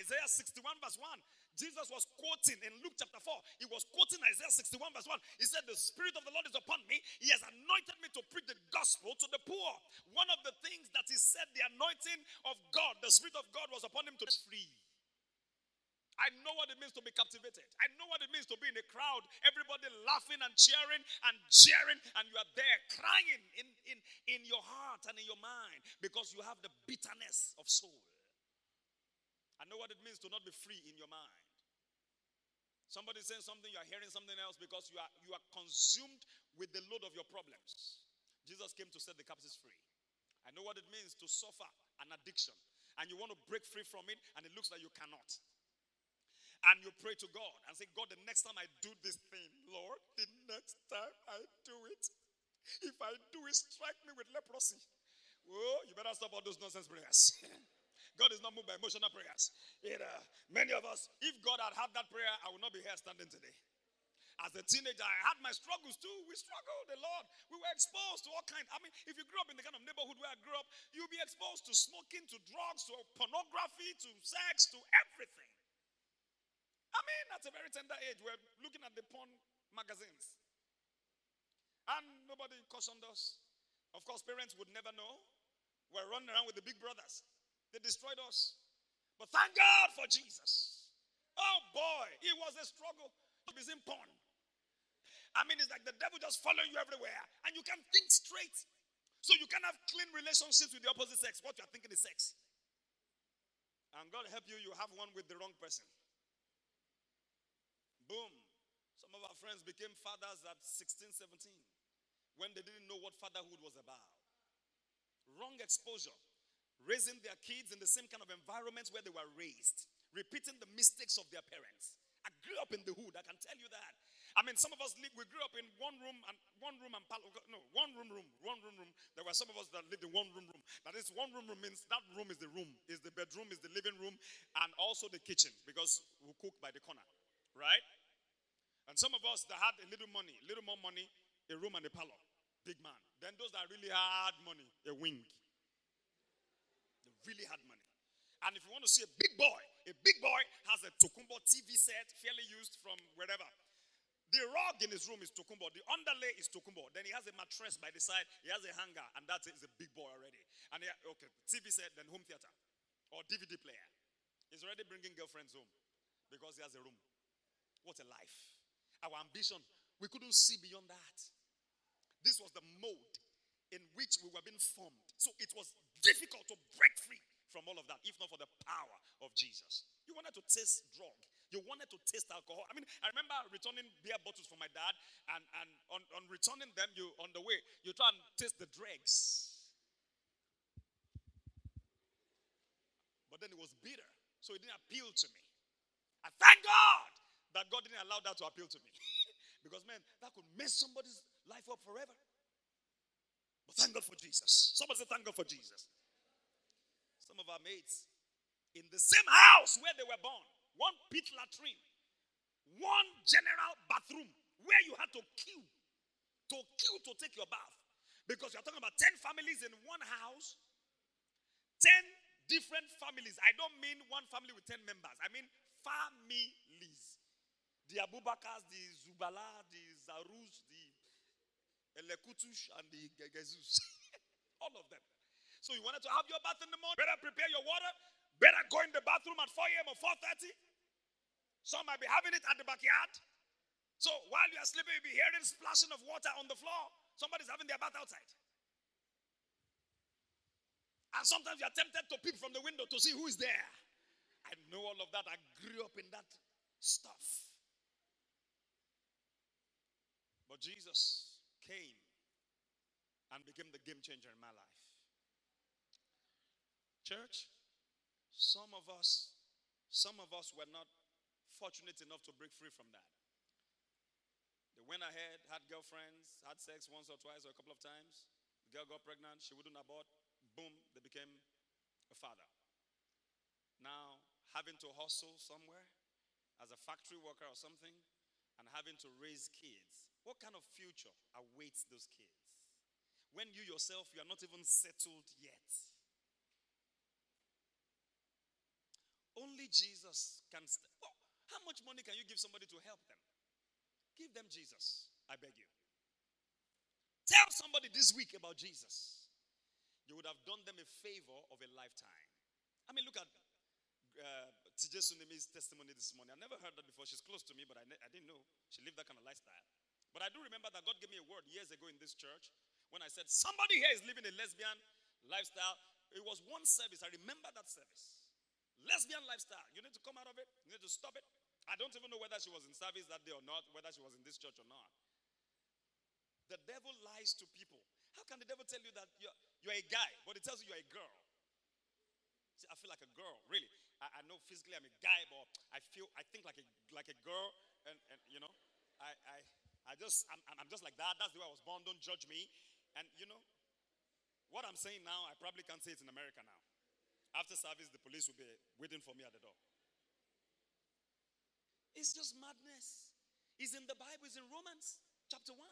Speaker 1: Isaiah 61, verse 1. Jesus was quoting in Luke chapter 4. He was quoting Isaiah 61, verse 1. He said, The Spirit of the Lord is upon me. He has anointed me to preach the gospel to the poor. One of the things that he said, the anointing of God, the Spirit of God was upon him to free. I know what it means to be captivated. I know what it means to be in a crowd, everybody laughing and cheering and cheering, and you are there crying in, in, in your heart and in your mind because you have the bitterness of soul. I know what it means to not be free in your mind. Somebody saying something, you are hearing something else because you are you are consumed with the load of your problems. Jesus came to set the captives free. I know what it means to suffer an addiction, and you want to break free from it, and it looks like you cannot and you pray to God and say, God, the next time I do this thing, Lord, the next time I do it, if I do it, strike me with leprosy. Oh, you better stop all those nonsense prayers. (laughs) God is not moved by emotional prayers. It, uh, many of us, if God had had that prayer, I would not be here standing today. As a teenager, I had my struggles too. We struggled a lot. We were exposed to all kinds. I mean, if you grew up in the kind of neighborhood where I grew up, you'll be exposed to smoking, to drugs, to pornography, to sex, to everything. I mean, at a very tender age, we're looking at the porn magazines. And nobody cautioned us. Of course, parents would never know. We're running around with the big brothers. They destroyed us. But thank God for Jesus. Oh boy, it was a struggle. He's in porn. I mean, it's like the devil just following you everywhere, and you can think straight. So you can have clean relationships with the opposite sex. What you're thinking is sex. And God help you, you have one with the wrong person. Boom. Some of our friends became fathers at 16, 17 when they didn't know what fatherhood was about. Wrong exposure. Raising their kids in the same kind of environments where they were raised, repeating the mistakes of their parents. I grew up in the hood, I can tell you that. I mean, some of us live, we grew up in one room and one room and no, one room room, one room room. There were some of us that lived in one room room. That is one room room means that room is the room, is the bedroom, is the living room, and also the kitchen because we cook by the corner, right? And some of us that had a little money, little more money, a room and a parlor, big man. Then those that really had money, a wing. They really had money. And if you want to see a big boy, a big boy has a Tokumbo TV set, fairly used from wherever. The rug in his room is Tokumbo. The underlay is Tokumbo. Then he has a mattress by the side. He has a hanger, and that is a big boy already. And he, okay, TV set, then home theater or DVD player. He's already bringing girlfriends home because he has a room. What a life! our ambition, we couldn't see beyond that. This was the mode in which we were being formed. So it was difficult to break free from all of that, if not for the power of Jesus. You wanted to taste drug. You wanted to taste alcohol. I mean, I remember returning beer bottles for my dad, and, and on, on returning them, you on the way, you try and taste the dregs. But then it was bitter, so it didn't appeal to me. I thank God that God didn't allow that to appeal to me. (laughs) because, man, that could mess somebody's life up forever. But thank God for Jesus. Somebody say, Thank God for Jesus. Some of our mates in the same house where they were born, one pit latrine, one general bathroom where you had to queue, to queue to take your bath. Because you're talking about 10 families in one house, 10 different families. I don't mean one family with 10 members, I mean families the Abubakars, the Zubala, the Zarus, the Elekutush, and the Gegezus. (laughs) All of them. So you wanted to have your bath in the morning, better prepare your water, better go in the bathroom at 4 a.m. or 4.30. Some might be having it at the backyard. So while you are sleeping, you'll be hearing splashing of water on the floor. Somebody's having their bath outside. And sometimes you are tempted to peep from the window to see who is there. I know all of that. I grew up in that stuff. But Jesus came and became the game changer in my life. Church, Some of us, some of us were not fortunate enough to break free from that. They went ahead, had girlfriends, had sex once or twice or a couple of times. The girl got pregnant, she wouldn't abort. Boom, they became a father. Now, having to hustle somewhere as a factory worker or something and having to raise kids, what kind of future awaits those kids? When you yourself, you are not even settled yet. Only Jesus can. St- oh, how much money can you give somebody to help them? Give them Jesus, I beg you. Tell somebody this week about Jesus. You would have done them a favor of a lifetime. I mean, look at uh, TJ Sunimi's testimony this morning. I never heard that before. She's close to me, but I, ne- I didn't know she lived that kind of lifestyle. But I do remember that God gave me a word years ago in this church when I said, Somebody here is living a lesbian lifestyle. It was one service. I remember that service. Lesbian lifestyle. You need to come out of it, you need to stop it. I don't even know whether she was in service that day or not, whether she was in this church or not. The devil lies to people. How can the devil tell you that you're, you're a guy, but it tells you you're a girl? See, I feel like a girl, really. I, I, know physically I'm a guy, but I feel, I think like a, like a girl, and, and you know, I, I, I just, I'm, I'm just like that. That's the way I was born. Don't judge me. And you know, what I'm saying now, I probably can't say it in America now. After service, the police will be waiting for me at the door. It's just madness. It's in the Bible, it's in Romans chapter 1.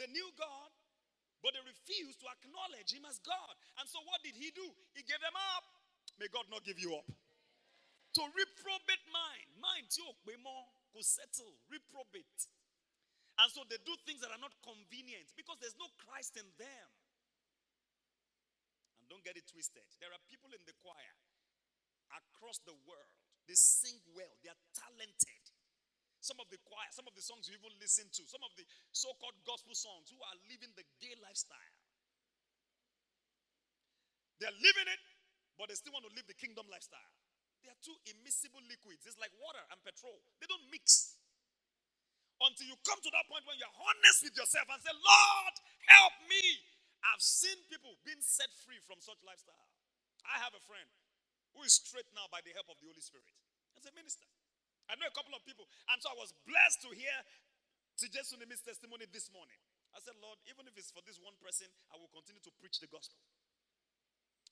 Speaker 1: They knew God, but they refused to acknowledge Him as God. And so, what did He do? He gave them up. May God not give you up. To reprobate mind, mind, you more could settle, reprobate. And so they do things that are not convenient because there's no Christ in them. And don't get it twisted. There are people in the choir across the world. They sing well, they are talented. Some of the choir, some of the songs you even listen to, some of the so called gospel songs who are living the gay lifestyle. They're living it, but they still want to live the kingdom lifestyle. They are two immiscible liquids. It's like water and petrol, they don't mix. Until you come to that point when you're honest with yourself and say, Lord, help me. I've seen people being set free from such lifestyle. I have a friend who is straight now by the help of the Holy Spirit. As a minister. I know a couple of people. And so I was blessed to hear TJ Sunimi's testimony this morning. I said, Lord, even if it's for this one person, I will continue to preach the gospel.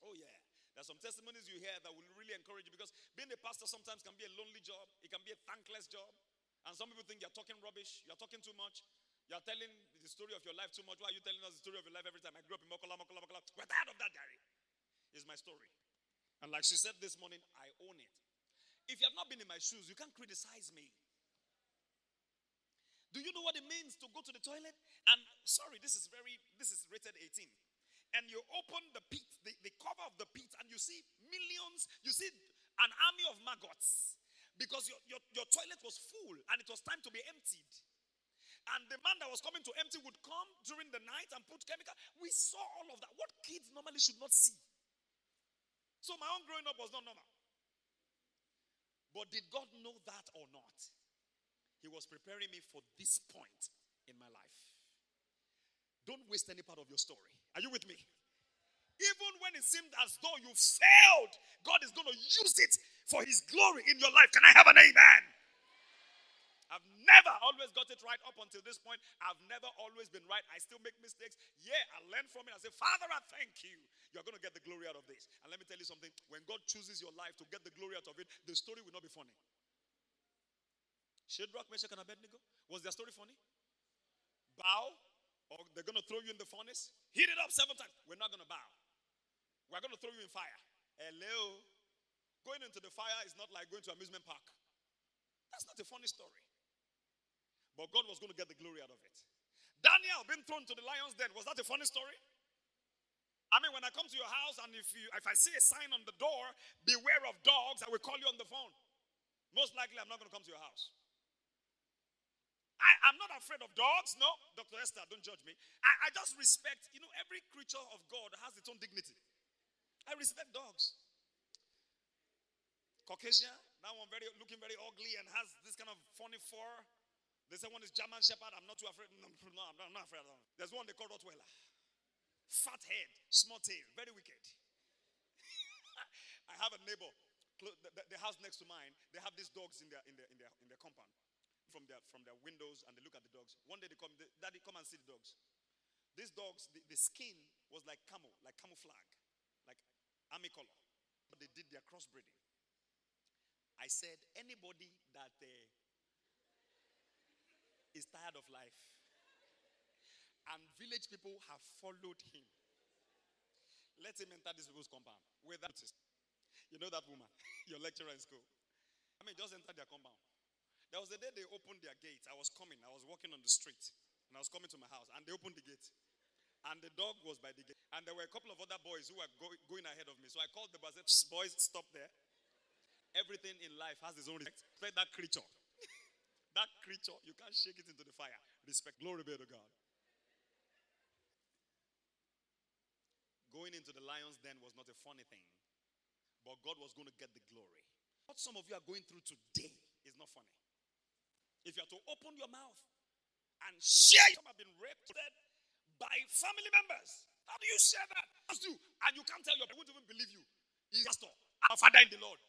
Speaker 1: Oh, yeah. There's some testimonies you hear that will really encourage you because being a pastor sometimes can be a lonely job, it can be a thankless job. And some people think you're talking rubbish, you're talking too much. You're telling the story of your life too much. Why are you telling us the story of your life every time? I grew up in Mokola, Mokola, Mokola. We're tired of that, Gary. It's my story. And like she said this morning, I own it. If you have not been in my shoes, you can't criticize me. Do you know what it means to go to the toilet? And sorry, this is very, this is rated 18. And you open the pit, the, the cover of the pit, and you see millions, you see an army of maggots because your, your, your toilet was full and it was time to be emptied. And the man that was coming to empty would come during the night and put chemical. We saw all of that. What kids normally should not see. So my own growing up was not normal. But did God know that or not? He was preparing me for this point in my life. Don't waste any part of your story. Are you with me? Even when it seemed as though you failed, God is going to use it for His glory in your life. Can I have an amen? I've never always got it right up until this point. I've never always been right. I still make mistakes. Yeah, I learn from it. I say, Father, I thank you. You're going to get the glory out of this. And let me tell you something when God chooses your life to get the glory out of it, the story will not be funny. Shadrach, Meshach, and Abednego, was their story funny? Bow, or they're going to throw you in the furnace? Heat it up seven times. We're not going to bow. We're going to throw you in fire. Hello. Going into the fire is not like going to amusement park. That's not a funny story. But God was going to get the glory out of it. Daniel being thrown to the lion's den, was that a funny story? I mean, when I come to your house and if you if I see a sign on the door, beware of dogs, I will call you on the phone. Most likely I'm not going to come to your house. I, am not afraid of dogs. No, Dr. Esther, don't judge me. I, I just respect, you know, every creature of God has its own dignity. I respect dogs. Caucasian, that one very looking very ugly and has this kind of funny fur. They say one is German Shepherd. I'm not too afraid. No, no I'm not afraid of them. There's one they call Rottweiler. Fat head, small tail, very wicked. (laughs) I have a neighbor, the, house next to mine. They have these dogs in their in their in their in their compound, from their from their windows, and they look at the dogs. One day they come, they, Daddy, come and see the dogs. These dogs, the, the skin was like camel, like camouflage, like army color. They did their crossbreeding. I said, anybody that uh, is tired of life, and village people have followed him. Let him enter this people's compound with that. You know that woman, (laughs) your lecturer in school. I mean, just enter their compound. There was a day they opened their gate. I was coming. I was walking on the street, and I was coming to my house, and they opened the gate. And the dog was by the gate. And there were a couple of other boys who were go- going ahead of me. So I called the boys, said, boys, stop there. Everything in life has its own respect. Respect that creature. (laughs) that creature, you can't shake it into the fire. Respect. Glory be to God. Going into the lion's den was not a funny thing, but God was going to get the glory. What some of you are going through today is not funny. If you are to open your mouth and share, some have been raped by family members. How do you share that? Do and you can't tell your people, won't even believe you. He's pastor, our father in the Lord.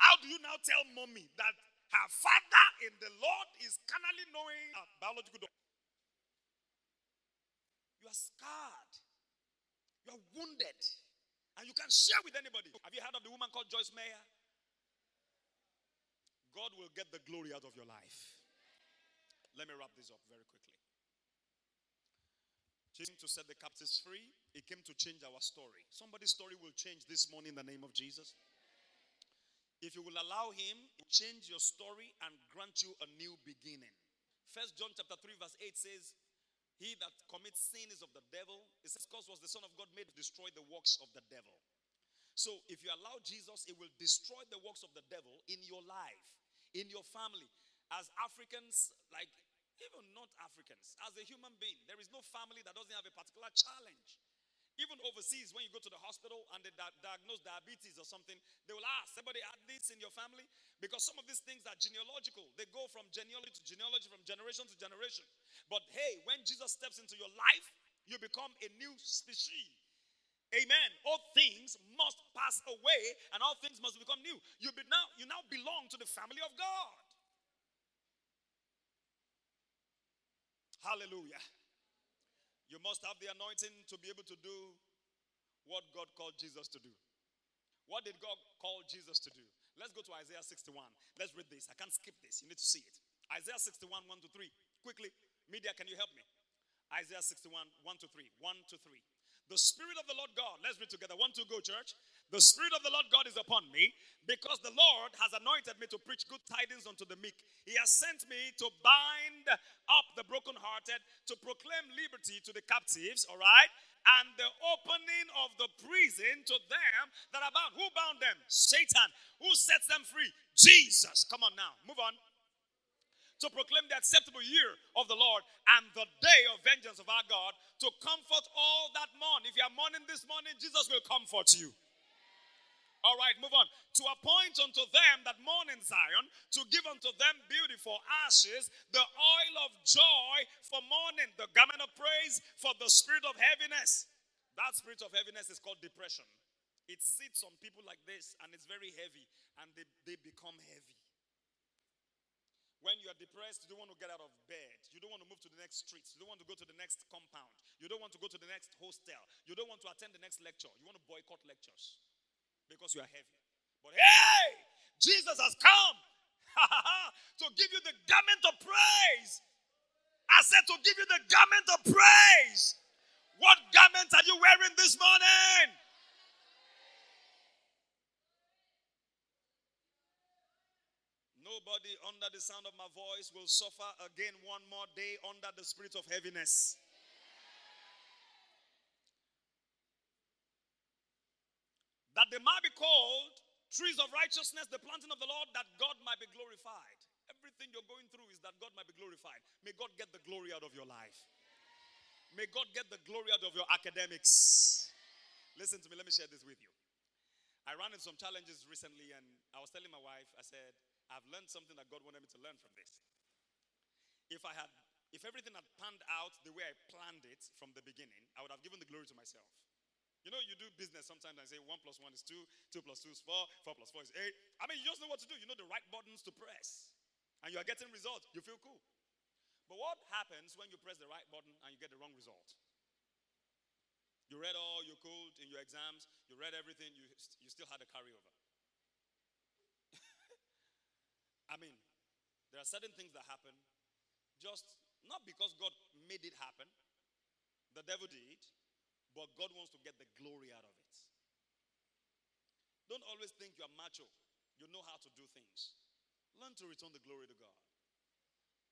Speaker 1: How do you now tell mommy that her father in the Lord is carnally knowing a biological doctor? You are scarred. You are wounded. And you can share with anybody. Have you heard of the woman called Joyce Meyer? God will get the glory out of your life. Let me wrap this up very quickly. Came to set the captives free. He came to change our story. Somebody's story will change this morning in the name of Jesus. If you will allow him, change your story and grant you a new beginning. First John chapter 3, verse 8 says, He that commits sin is of the devil. It says, because was the Son of God made to destroy the works of the devil. So if you allow Jesus, it will destroy the works of the devil in your life, in your family. As Africans, like even not Africans, as a human being, there is no family that doesn't have a particular challenge. Even overseas, when you go to the hospital and they di- diagnose diabetes or something, they will ask, somebody had this in your family? Because some of these things are genealogical. They go from genealogy to genealogy, from generation to generation. But hey, when Jesus steps into your life, you become a new species. Amen. All things must pass away and all things must become new. You, be now, you now belong to the family of God. Hallelujah. You must have the anointing to be able to do what God called Jesus to do. What did God call Jesus to do? Let's go to Isaiah 61. Let's read this. I can't skip this. You need to see it. Isaiah 61, 1 to 3. Quickly. Media, can you help me? Isaiah 61, 1 to 3. 1 to 3. The Spirit of the Lord God, let's read together. One, two, go, church. The Spirit of the Lord God is upon me because the Lord has anointed me to preach good tidings unto the meek. He has sent me to bind up the brokenhearted, to proclaim liberty to the captives, all right? And the opening of the prison to them that are bound. Who bound them? Satan. Who sets them free? Jesus. Come on now. Move on to proclaim the acceptable year of the Lord and the day of vengeance of our God, to comfort all that mourn. If you are mourning this morning, Jesus will comfort you. All right, move on. To appoint unto them that mourn in Zion, to give unto them beautiful ashes, the oil of joy for mourning, the garment of praise for the spirit of heaviness. That spirit of heaviness is called depression. It sits on people like this and it's very heavy and they, they become heavy. When you are depressed, you don't want to get out of bed. You don't want to move to the next street. You don't want to go to the next compound. You don't want to go to the next hostel. You don't want to attend the next lecture. You want to boycott lectures because you are heavy. But hey, Jesus has come (laughs) to give you the garment of praise. I said to give you the garment of praise. What garment are you wearing this morning? Nobody under the sound of my voice will suffer again one more day under the spirit of heaviness. That they might be called trees of righteousness, the planting of the Lord, that God might be glorified. Everything you're going through is that God might be glorified. May God get the glory out of your life. May God get the glory out of your academics. Listen to me, let me share this with you. I ran into some challenges recently, and I was telling my wife, I said, I've learned something that God wanted me to learn from this. If I had, if everything had panned out the way I planned it from the beginning, I would have given the glory to myself. You know, you do business sometimes and say one plus one is two, two plus two is four, four plus four is eight. I mean, you just know what to do. You know the right buttons to press. And you are getting results. You feel cool. But what happens when you press the right button and you get the wrong result? You read all your code in your exams, you read everything, you, you still had a carryover. (laughs) I mean, there are certain things that happen just not because God made it happen, the devil did, but God wants to get the glory out of it. Don't always think you are macho. You know how to do things. Learn to return the glory to God.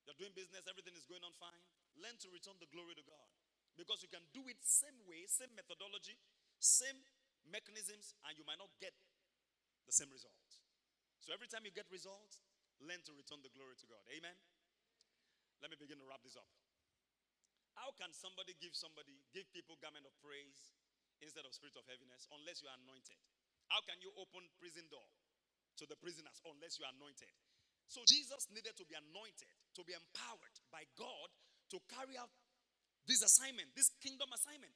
Speaker 1: You're doing business, everything is going on fine. Learn to return the glory to God. Because you can do it same way, same methodology, same mechanisms, and you might not get the same result. So every time you get results, learn to return the glory to God. Amen. Let me begin to wrap this up. How can somebody give somebody, give people garment of praise instead of spirit of heaviness unless you are anointed? How can you open prison door to the prisoners unless you are anointed? So Jesus needed to be anointed, to be empowered by God to carry out this assignment, this kingdom assignment.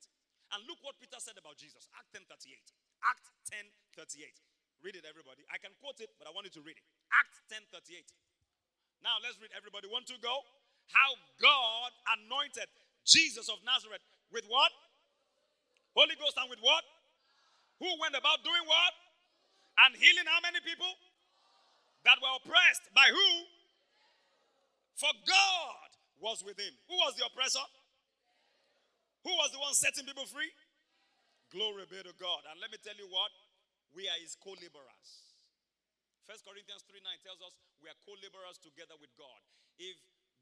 Speaker 1: And look what Peter said about Jesus. Act 10:38. Act 10:38. Read it, everybody. I can quote it, but I want you to read it. Act 10:38. Now let's read everybody. One, two, go. How God anointed Jesus of Nazareth with what? Holy Ghost and with what? Who went about doing what? And healing how many people? That were oppressed by who? For God was with him. Who was the oppressor? Who was the one setting people free? Glory be to God. And let me tell you what, we are his co laborers. First Corinthians 3 9 tells us we are co laborers together with God. If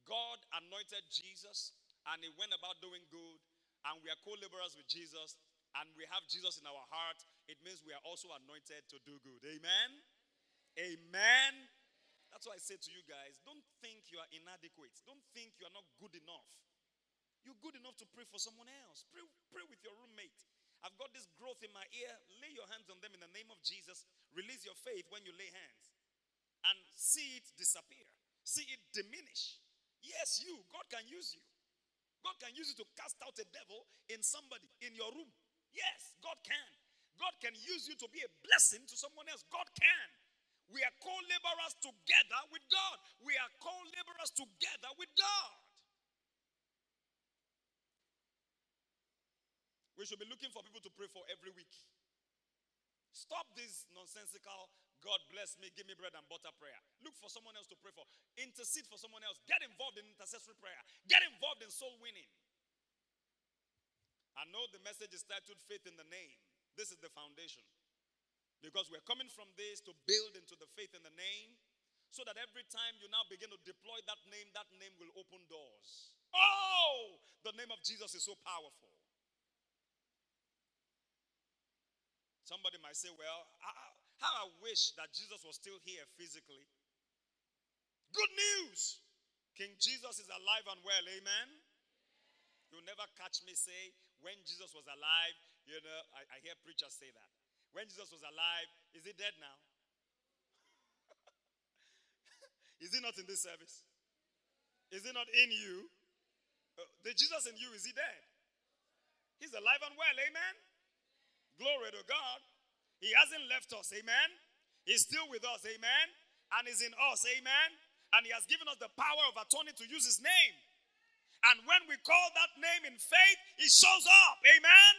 Speaker 1: God anointed Jesus and he went about doing good, and we are co laborers with Jesus, and we have Jesus in our heart, it means we are also anointed to do good. Amen? Amen. That's why I say to you guys don't think you are inadequate, don't think you are not good enough. You're good enough to pray for someone else. Pray, pray with your roommate. I've got this growth in my ear. Lay your hands on them in the name of Jesus. Release your faith when you lay hands and see it disappear, see it diminish. Yes, you, God can use you. God can use you to cast out a devil in somebody in your room. Yes, God can. God can use you to be a blessing to someone else. God can. We are co laborers together with God. We are co laborers together with God. We should be looking for people to pray for every week. Stop this nonsensical, God bless me, give me bread and butter prayer. Look for someone else to pray for. Intercede for someone else. Get involved in intercessory prayer. Get involved in soul winning. I know the message is titled Faith in the Name. This is the foundation. Because we're coming from this to build into the faith in the name so that every time you now begin to deploy that name, that name will open doors. Oh, the name of Jesus is so powerful. Somebody might say, well, how I wish that Jesus was still here physically. Good news! King Jesus is alive and well, amen? You'll never catch me say, when Jesus was alive, you know, I, I hear preachers say that. When Jesus was alive, is he dead now? (laughs) is he not in this service? Is he not in you? Uh, the Jesus in you, is he dead? He's alive and well, amen? Glory to God. He hasn't left us. Amen. He's still with us. Amen. And is in us. Amen. And he has given us the power of attorney to use his name. And when we call that name in faith, he shows up. Amen.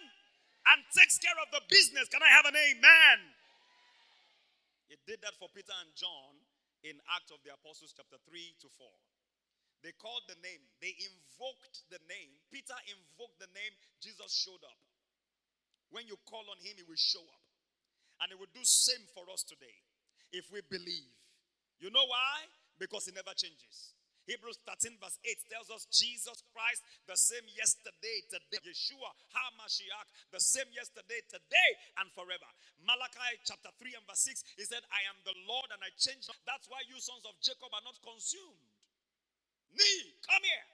Speaker 1: And takes care of the business. Can I have an amen? He did that for Peter and John in Acts of the Apostles, chapter 3 to 4. They called the name, they invoked the name. Peter invoked the name, Jesus showed up. When you call on him, he will show up. And he will do same for us today if we believe. You know why? Because he never changes. Hebrews 13, verse 8 tells us Jesus Christ, the same yesterday, today. Yeshua, HaMashiach, the same yesterday, today, and forever. Malachi chapter 3 and verse 6, he said, I am the Lord and I change. That's why you sons of Jacob are not consumed. Me, come here.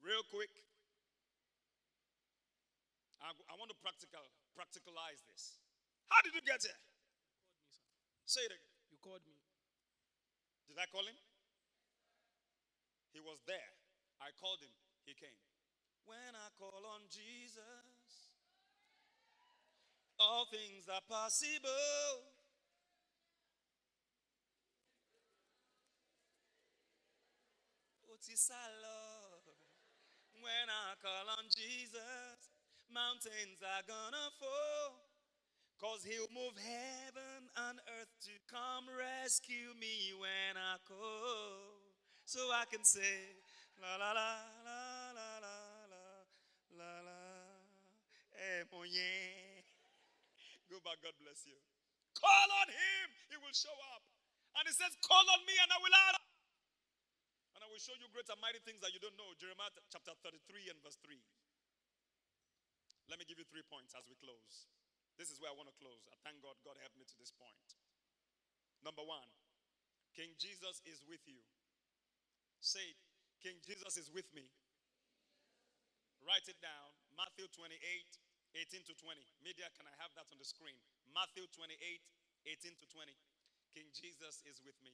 Speaker 1: Real quick. I, I want to practical, practicalize this. How did you get here?
Speaker 2: You
Speaker 1: Say it again.
Speaker 2: You called me.
Speaker 1: Did I call him? He was there. I called him. He came. When I call on Jesus, all things are possible. When I call on Jesus, mountains are gonna fall. Cause he'll move heaven and earth to come rescue me when I call. So I can say, la la la la la la la la la. Eh, hey, mon Go back, God bless you. Call on him, he will show up. And he says, Call on me and I will add. And I will show you great and mighty things that you don't know. Jeremiah chapter 33 and verse 3. Let me give you three points as we close. This is where I want to close. I thank God, God helped me to this point. Number one, King Jesus is with you. Say King Jesus is with me. Write it down. Matthew 28, 18 to 20. Media, can I have that on the screen? Matthew 28, 18 to 20. King Jesus is with me.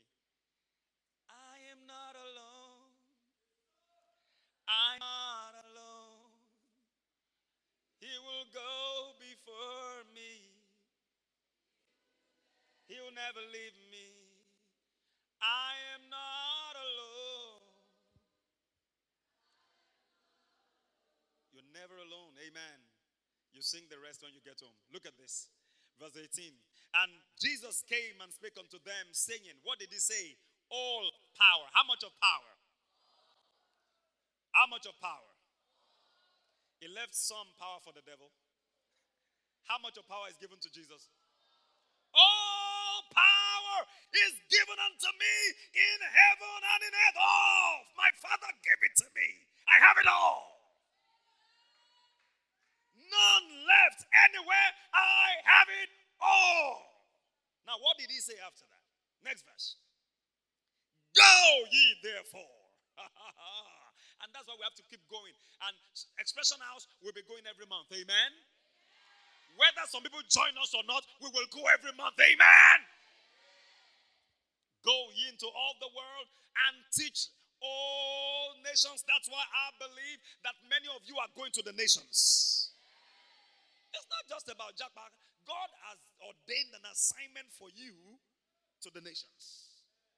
Speaker 1: I am not alone. Not alone. He will go before me. He'll never leave me. I am not alone. You're never alone. Amen. You sing the rest when you get home. Look at this. Verse 18. And Jesus came and spake unto them, saying, What did he say? All power. How much of power? How much of power? He left some power for the devil. How much of power is given to Jesus? All power is given unto me in heaven and in earth. All my Father gave it to me. I have it all. None left anywhere. I have it all. Now, what did he say after that? Next verse. Go ye therefore. (laughs) And that's why we have to keep going. And Expression House will be going every month. Amen. Whether some people join us or not, we will go every month. Amen. Go ye into all the world and teach all nations. That's why I believe that many of you are going to the nations. It's not just about Jackpot. God has ordained an assignment for you to the nations.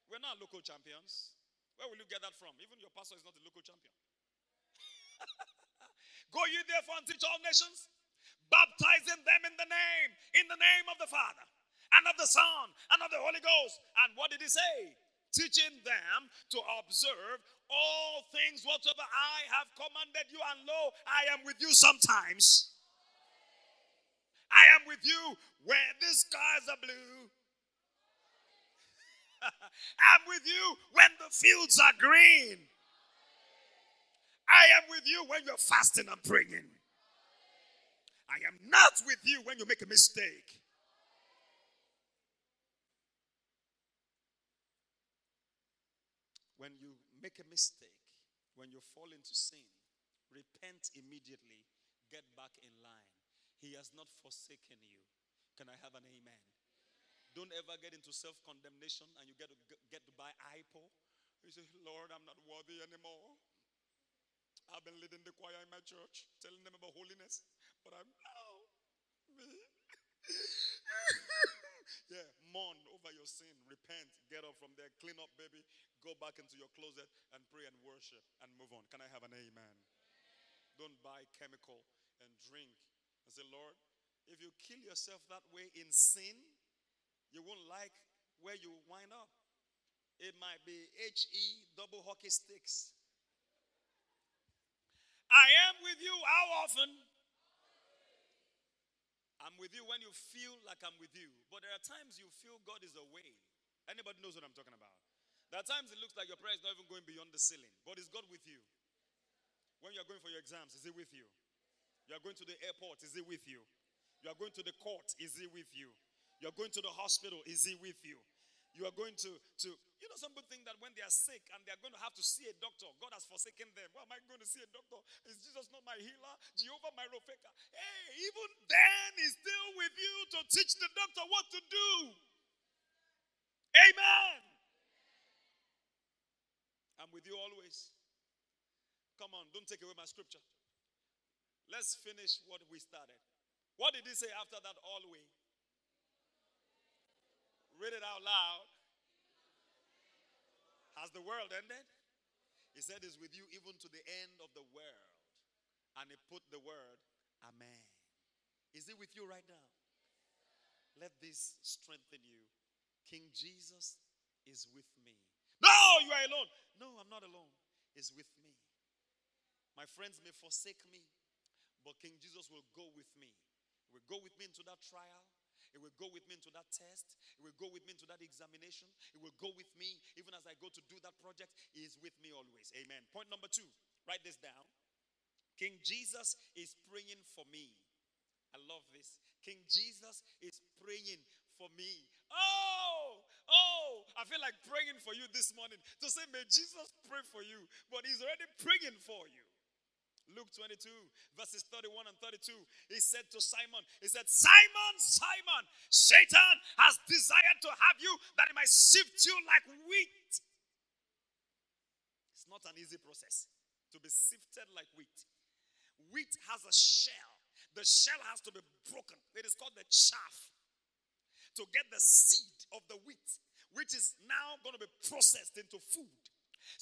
Speaker 1: We're not local champions. Where will you get that from? Even your pastor is not a local champion. (laughs) Go ye therefore and teach all nations, baptizing them in the name, in the name of the Father, and of the Son, and of the Holy Ghost. And what did he say? Teaching them to observe all things whatsoever I have commanded you, and lo, I am with you sometimes. I am with you where the skies are blue I'm with you when the fields are green. I am with you when you're fasting and praying. I am not with you when you make a mistake. When you make a mistake, when you fall into sin, repent immediately, get back in line. He has not forsaken you. Can I have an amen? Don't ever get into self condemnation and you get to get to buy IPO. You say, Lord, I'm not worthy anymore. I've been leading the choir in my church, telling them about holiness, but I'm now me. (laughs) yeah, mourn over your sin, repent, get up from there, clean up, baby, go back into your closet and pray and worship and move on. Can I have an amen? Don't buy chemical and drink and say, Lord, if you kill yourself that way in sin, you won't like where you wind up. It might be H E double hockey sticks. I am with you how often? I'm with you when you feel like I'm with you. But there are times you feel God is away. Anybody knows what I'm talking about? There are times it looks like your prayer is not even going beyond the ceiling. But is God with you? When you are going for your exams, is He with you? You are going to the airport, is He with you? You are going to the court, is He with you? You're going to the hospital. Is he with you? You are going to, to you know, some people think that when they are sick and they are going to have to see a doctor, God has forsaken them. Why am I going to see a doctor? Is Jesus not my healer? Jehovah my Rofeka? Hey, even then, he's still with you to teach the doctor what to do. Amen. I'm with you always. Come on, don't take away my scripture. Let's finish what we started. What did he say after that always? Read it out loud. Has the world ended? He said, Is with you even to the end of the world. And he put the word, Amen. Is it with you right now? Let this strengthen you. King Jesus is with me. No, you are alone. No, I'm not alone. He's with me. My friends may forsake me, but King Jesus will go with me. He will go with me into that trial. It will go with me into that test. It will go with me into that examination. It will go with me even as I go to do that project. He is with me always. Amen. Point number two write this down. King Jesus is praying for me. I love this. King Jesus is praying for me. Oh, oh, I feel like praying for you this morning to say, May Jesus pray for you. But He's already praying for you. Luke 22, verses 31 and 32. He said to Simon, He said, Simon, Simon, Satan has desired to have you that he might sift you like wheat. It's not an easy process to be sifted like wheat. Wheat has a shell, the shell has to be broken. It is called the chaff. To get the seed of the wheat, which is now going to be processed into food.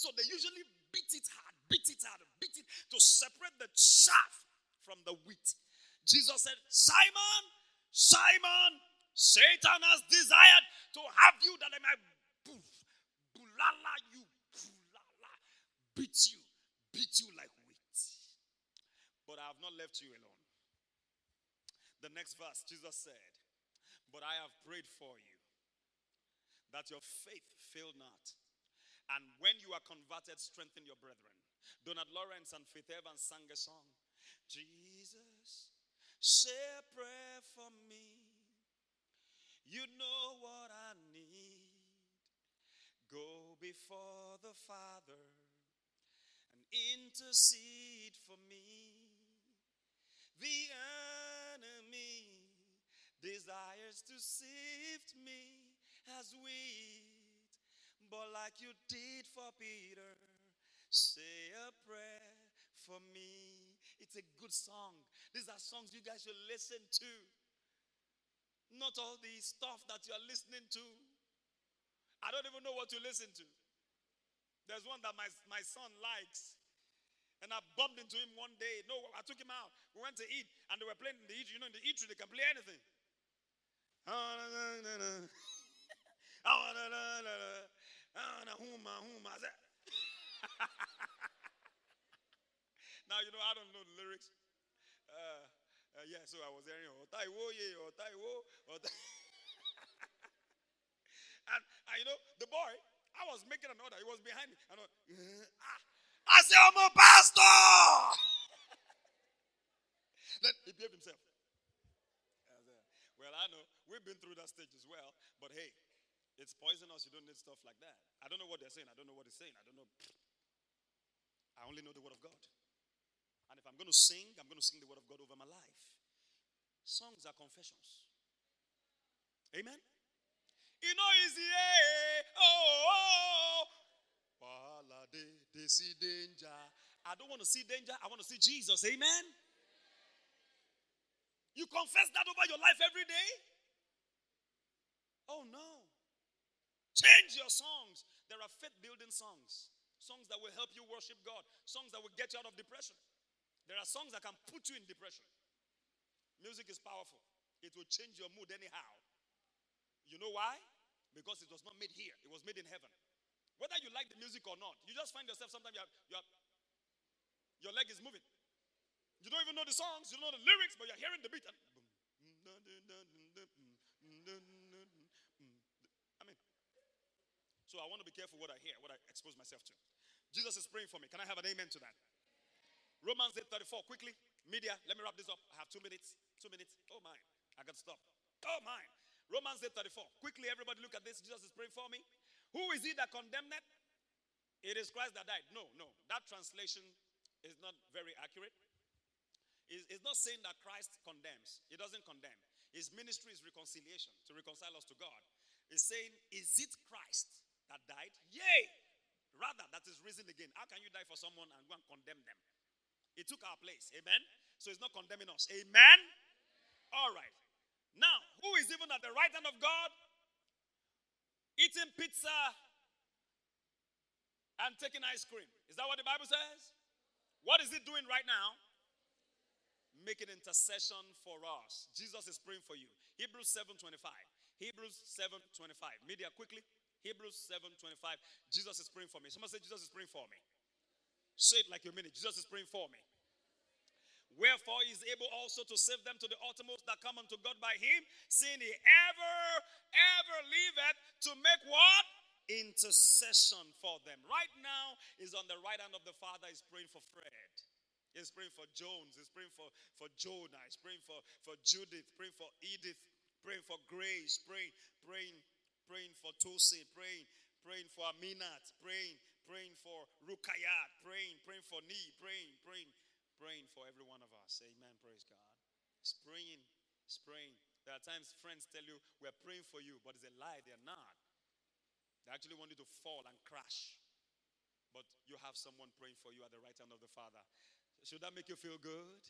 Speaker 1: So they usually beat it hard beat it out, beat it to separate the chaff from the wheat. Jesus said, Simon, Simon, Satan has desired to have you that I might boof, bulala you, bulala, beat you, beat you like wheat. But I have not left you alone. The next verse, Jesus said, But I have prayed for you that your faith fail not. And when you are converted, strengthen your brethren. Donald Lawrence and Faith Evans sang a song. Jesus, say a prayer for me. You know what I need. Go before the Father and intercede for me. The enemy desires to sift me as wheat, but like you did for Peter. Say a prayer for me. It's a good song. These are songs you guys should listen to. Not all the stuff that you are listening to. I don't even know what to listen to. There's one that my, my son likes. And I bumped into him one day. No, I took him out. We went to eat, and they were playing in the eatery. You know, in the eatery, they can play anything. (laughs) now, you know, I don't know the lyrics. Uh, uh, yeah, so I was hearing, oh, Taiwo, yeah, oh, Taiwo, oh, (laughs) and, and, you know, the boy, I was making an order. He was behind me. And I, uh, I said, I'm a pastor. (laughs) then he behaved himself. well, I know. We've been through that stage as well. But hey, it's poisonous. You don't need stuff like that. I don't know what they're saying. I don't know what he's saying. I don't know. I only know the word of God. And if I'm going to sing, I'm going to sing the word of God over my life. Songs are confessions. Amen. You know, easy. Eh? Oh, oh. They see danger. I don't want to see danger. I want to see Jesus. Amen. You confess that over your life every day? Oh no. Change your songs. There are faith building songs. Songs that will help you worship God. Songs that will get you out of depression. There are songs that can put you in depression. Music is powerful, it will change your mood anyhow. You know why? Because it was not made here, it was made in heaven. Whether you like the music or not, you just find yourself sometimes you you your leg is moving. You don't even know the songs, you don't know the lyrics, but you're hearing the beat. And So I want to be careful what I hear, what I expose myself to. Jesus is praying for me. Can I have an amen to that? Romans 8 34. Quickly, media, let me wrap this up. I have two minutes. Two minutes. Oh my. I got to stop. Oh my. Romans 8 34. Quickly, everybody look at this. Jesus is praying for me. Who is he that condemned? It is Christ that died. No, no. That translation is not very accurate. It's not saying that Christ condemns. He doesn't condemn. His ministry is reconciliation, to reconcile us to God. He's saying, Is it Christ that died? Yay! Rather, that is risen again. How can you die for someone and go and condemn them? He took our place. Amen? So he's not condemning us. Amen? All right. Now, who is even at the right hand of God? Eating pizza and taking ice cream. Is that what the Bible says? What is it doing right now? Making intercession for us. Jesus is praying for you. Hebrews 7:25. Hebrews 7:25. Media quickly. Hebrews 7:25. Jesus is praying for me. Someone say Jesus is praying for me. Say it like you mean it. Jesus is praying for me. Wherefore he is able also to save them to the uttermost that come unto God by him, seeing he ever, ever liveth to make what? Intercession for them. Right now, is on the right hand of the Father, is praying for Fred. He's praying for Jones. He's praying for, for Jonah. He's praying for, for Judith. Praying for Edith. Praying for Grace. Praying, praying, praying for Tosi. Praying, praying for Aminat. Praying, praying for Rukayat. Praying, praying for Nee. Praying, praying praying for every one of us. Amen. Praise God. It's praying. It's praying. There are times friends tell you, we're praying for you, but it's a lie. They're not. They actually want you to fall and crash. But you have someone praying for you at the right hand of the Father. Should that make you feel good?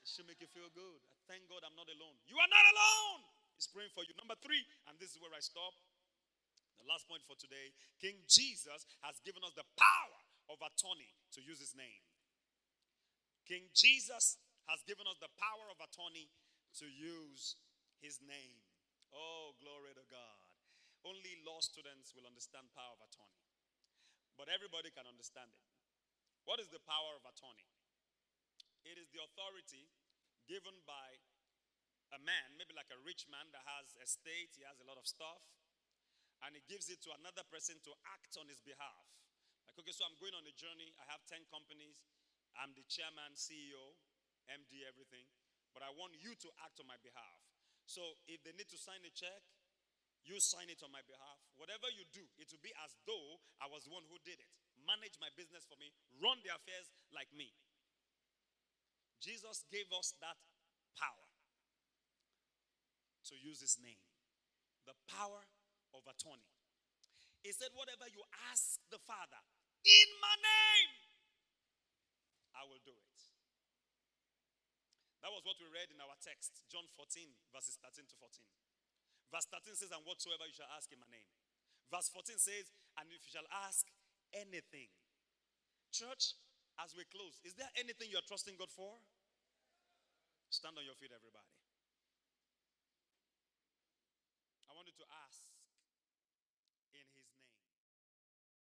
Speaker 1: It should make you feel good. Thank God I'm not alone. You are not alone. He's praying for you. Number three, and this is where I stop. The last point for today King Jesus has given us the power of attorney to use his name. King Jesus has given us the power of attorney to use his name. Oh, glory to God. Only law students will understand power of attorney. But everybody can understand it. What is the power of attorney? It is the authority given by a man, maybe like a rich man that has estate, he has a lot of stuff, and he gives it to another person to act on his behalf. Like, okay, so I'm going on a journey, I have 10 companies, I'm the chairman, CEO, MD, everything. But I want you to act on my behalf. So if they need to sign a check, you sign it on my behalf. Whatever you do, it will be as though I was the one who did it. Manage my business for me, run the affairs like me. Jesus gave us that power to use his name. The power of attorney. He said, Whatever you ask the Father in my name, I will do it. That was what we read in our text, John 14, verses 13 to 14. Verse 13 says, And whatsoever you shall ask in my name. Verse 14 says, And if you shall ask anything. Church, as we close, is there anything you're trusting God for? Stand on your feet, everybody. To